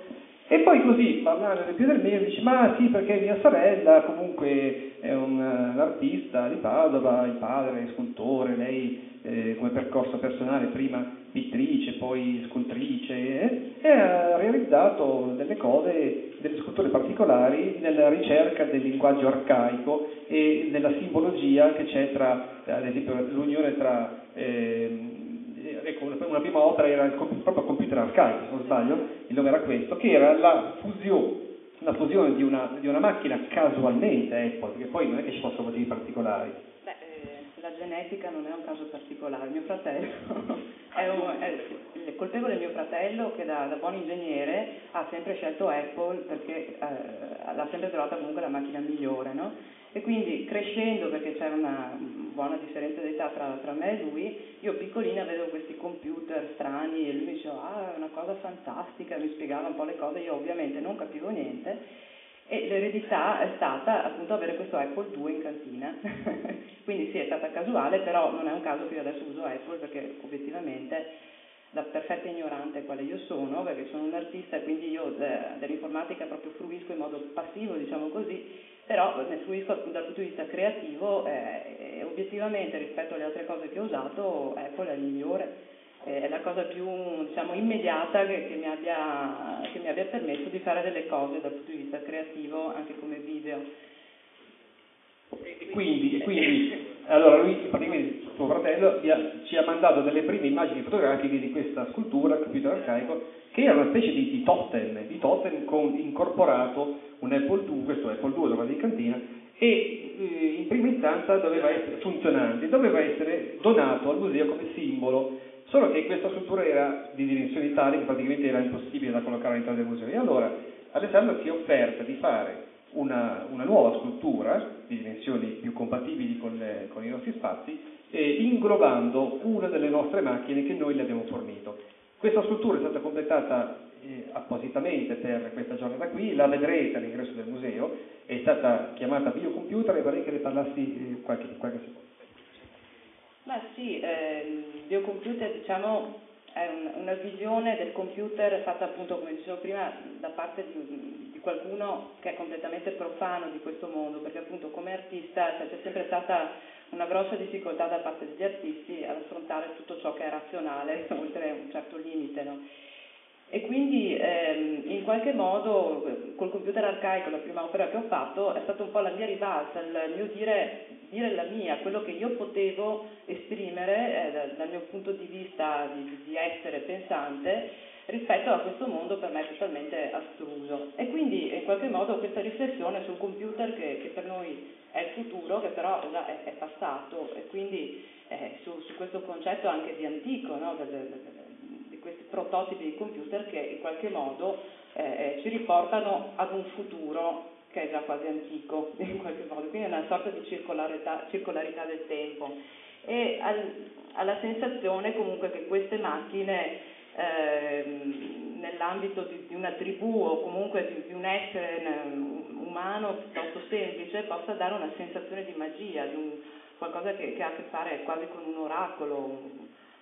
E poi così, parlando più del mio, dice, ma sì, perché mia sorella comunque è un, un artista di Padova, il padre è scultore, lei eh, come percorso personale prima pittrice, poi scultrice, eh, e ha realizzato delle cose, delle sculture particolari nella ricerca del linguaggio arcaico e nella simbologia che c'è tra, ad esempio, l'unione tra eh, ecco, una prima opera era il proprio computer arcaico, se non sbaglio, il nome era questo, che era la fusione, la fusione di, una, di una macchina casualmente Apple, perché poi non è che ci fossero motivi particolari. Beh, eh, la genetica non è un caso particolare, mio fratello è, un, è colpevole mio fratello che da, da, buon ingegnere ha sempre scelto Apple perché eh, l'ha sempre trovata comunque la macchina migliore, no? E quindi crescendo, perché c'era una buona differenza d'età tra, tra, me e lui, io piccolina vedevo questi computer strani e lui mi diceva ah è una cosa fantastica, mi spiegava un po' le cose, io ovviamente non capivo niente e l'eredità è stata appunto avere questo Apple 2 in cantina. quindi sì, è stata casuale, però non è un caso che io adesso uso Apple perché obiettivamente da perfetta ignorante quale io sono, perché sono un artista e quindi io eh, dell'informatica proprio fruisco in modo passivo, diciamo così, però ne fruisco dal punto di vista creativo eh, e obiettivamente rispetto alle altre cose che ho usato Apple è il migliore, è la cosa più diciamo, immediata che, che, mi abbia, che mi abbia permesso di fare delle cose dal punto di vista creativo anche come video. E quindi, quindi allora lui praticamente suo fratello ci ha mandato delle prime immagini fotografiche di questa scultura, computer arcaico, che era una specie di, di totem, di totem con incorporato un Apple II, questo Apple II trovate in cantina, e eh, in prima istanza doveva essere funzionante, doveva essere donato al museo come simbolo, solo che questa struttura era di dimensioni tali che praticamente era impossibile da collocare all'interno del museo. E allora Alessandro si è offerta di fare una, una nuova struttura di dimensioni più compatibili con, le, con i nostri spazi, eh, inglobando una delle nostre macchine che noi le abbiamo fornito. Questa struttura è stata completata eh, appositamente per questa giornata qui, la vedrete all'ingresso del museo, è stata chiamata biocomputer e vorrei che ne parlassi eh, qualche, qualche secondo. Ma sì, eh, il biocomputer diciamo è un, una visione del computer fatta appunto, come dicevo prima, da parte di, di, qualcuno che è completamente profano di questo mondo, perché appunto come artista cioè, c'è sempre stata una grossa difficoltà da parte degli artisti ad affrontare tutto ciò che è razionale oltre un certo limite. No? E quindi ehm, in qualche modo col computer arcaico, la prima opera che ho fatto, è stata un po' la mia rivalsa, il mio dire dire la mia, quello che io potevo esprimere eh, dal, mio punto di vista di, di essere pensante rispetto a questo mondo per me totalmente astruso. E quindi in qualche modo questa riflessione sul computer che, che per noi è il futuro, che però già è, è passato, e quindi eh, su, su, questo concetto anche di antico, no? de, de, de, di questi prototipi di computer che in qualche modo eh, eh, ci riportano ad un futuro che è già quasi antico in qualche modo, quindi è una sorta di circolarità, circolarità del tempo. E al, alla sensazione comunque che queste macchine Ehm, nell'ambito di, di, una tribù o comunque di, di un essere umano piuttosto semplice possa dare una sensazione di magia, di un, qualcosa che, che, ha a che fare quasi con un oracolo,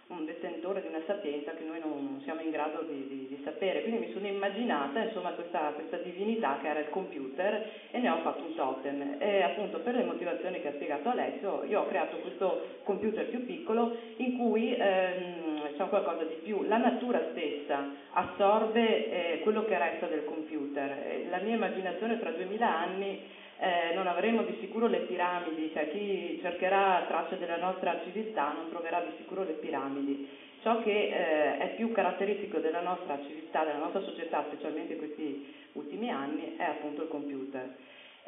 un, detentore di una sapienza che noi non siamo in grado di, di, di sapere. Quindi mi sono immaginata insomma, questa, questa, divinità che era il computer e ne ho fatto un totem. E appunto per le motivazioni che ha spiegato Alessio, io ho creato questo computer più piccolo in cui ehm, c'è qualcosa di più. La natura stessa assorbe eh, quello che resta del computer. La mia immaginazione fra 2000 anni eh, non avremo di sicuro le piramidi, cioè chi cercherà tracce della nostra civiltà non troverà di sicuro le piramidi. Ciò che eh, è più caratteristico della nostra civiltà, della nostra società, specialmente in questi ultimi anni, è appunto il computer.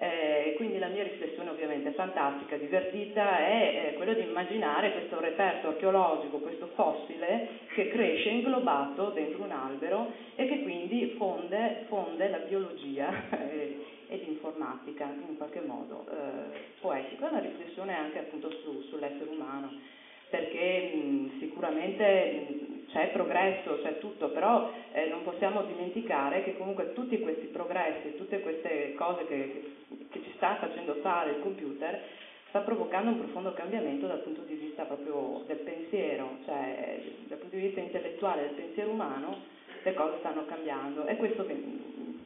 Eh, quindi la mia riflessione ovviamente fantastica, divertita, è eh, quella di immaginare questo reperto archeologico, questo fossile che cresce inglobato dentro un albero e che quindi fonde, fonde la biologia eh, e l'informatica in qualche modo eh, poetico. È una riflessione anche appunto su, sull'essere umano, perché mh, sicuramente mh, c'è progresso, c'è tutto, però eh, non possiamo dimenticare che comunque tutti questi progressi, tutte queste cose che, che ci sta facendo fare il computer, sta provocando un profondo cambiamento dal punto di vista proprio del pensiero, cioè dal punto di vista intellettuale del pensiero umano le cose stanno cambiando e questo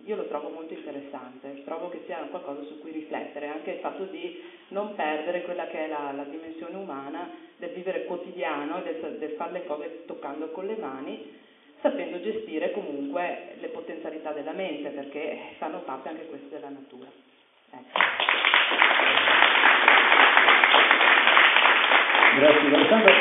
io lo trovo molto interessante, trovo che sia qualcosa su cui riflettere, anche il fatto di non perdere quella che è la, la dimensione umana del vivere quotidiano del, del fare le cose toccando con le mani, sapendo gestire comunque le potenzialità della mente, perché fanno parte anche queste della natura. Ecco. Grazie Alessandro,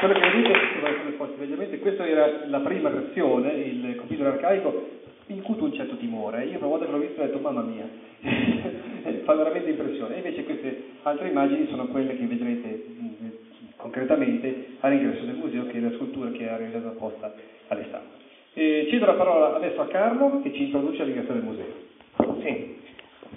quello che risposte questa era la prima versione, il computer arcaico, incuto un certo timore. Io una volta che l'ho visto ho detto mamma mia, fa veramente impressione. Invece queste altre immagini sono quelle che vedrete mm, concretamente all'ingresso del museo, che è la scultura che ha realizzato apposta Alessandro. E cedo la parola adesso a Carlo che ci introduce all'ingresso del museo. Sì.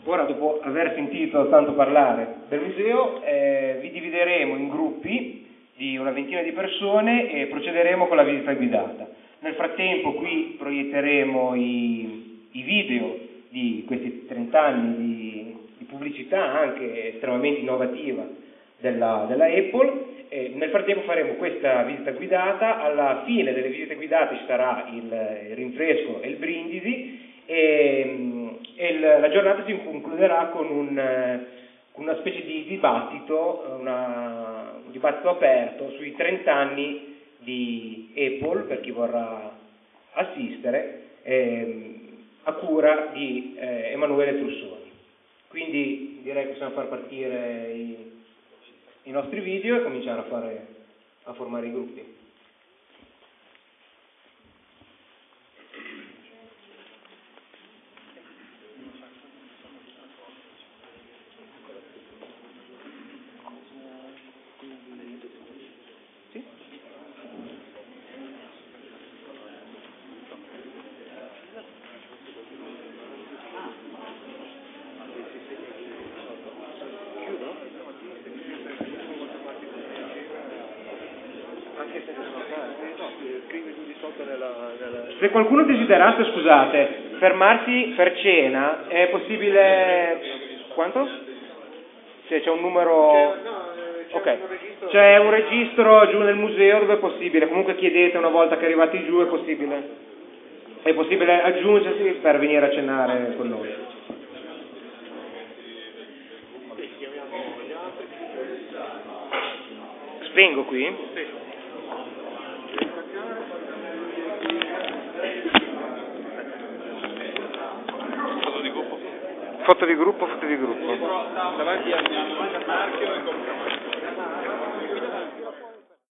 Ora, dopo aver sentito tanto parlare del museo, eh, vi divideremo in gruppi di una ventina di persone e procederemo con la visita guidata. Nel frattempo qui proietteremo i, i video di questi 30 anni di, di pubblicità anche estremamente innovativa della, della Apple. E nel frattempo faremo questa visita guidata, alla fine delle visite guidate ci sarà il, il rinfresco e il brindisi e, e il, la giornata si concluderà con un, una specie di dibattito, una, un dibattito aperto sui 30 anni di Apple per chi vorrà assistere ehm, a cura di eh, Emanuele Trussoni. Quindi direi che possiamo far partire i, i nostri video e cominciare a, fare, a formare i gruppi. Se qualcuno desiderasse, scusate, fermarsi per cena, è possibile... Quanto? Se c'è un numero... Ok, c'è un registro giù nel museo dove è possibile, comunque chiedete una volta che arrivate giù, è possibile, è possibile aggiungersi per venire a cenare con noi. Spengo qui? Gruppo. davanti al marchio e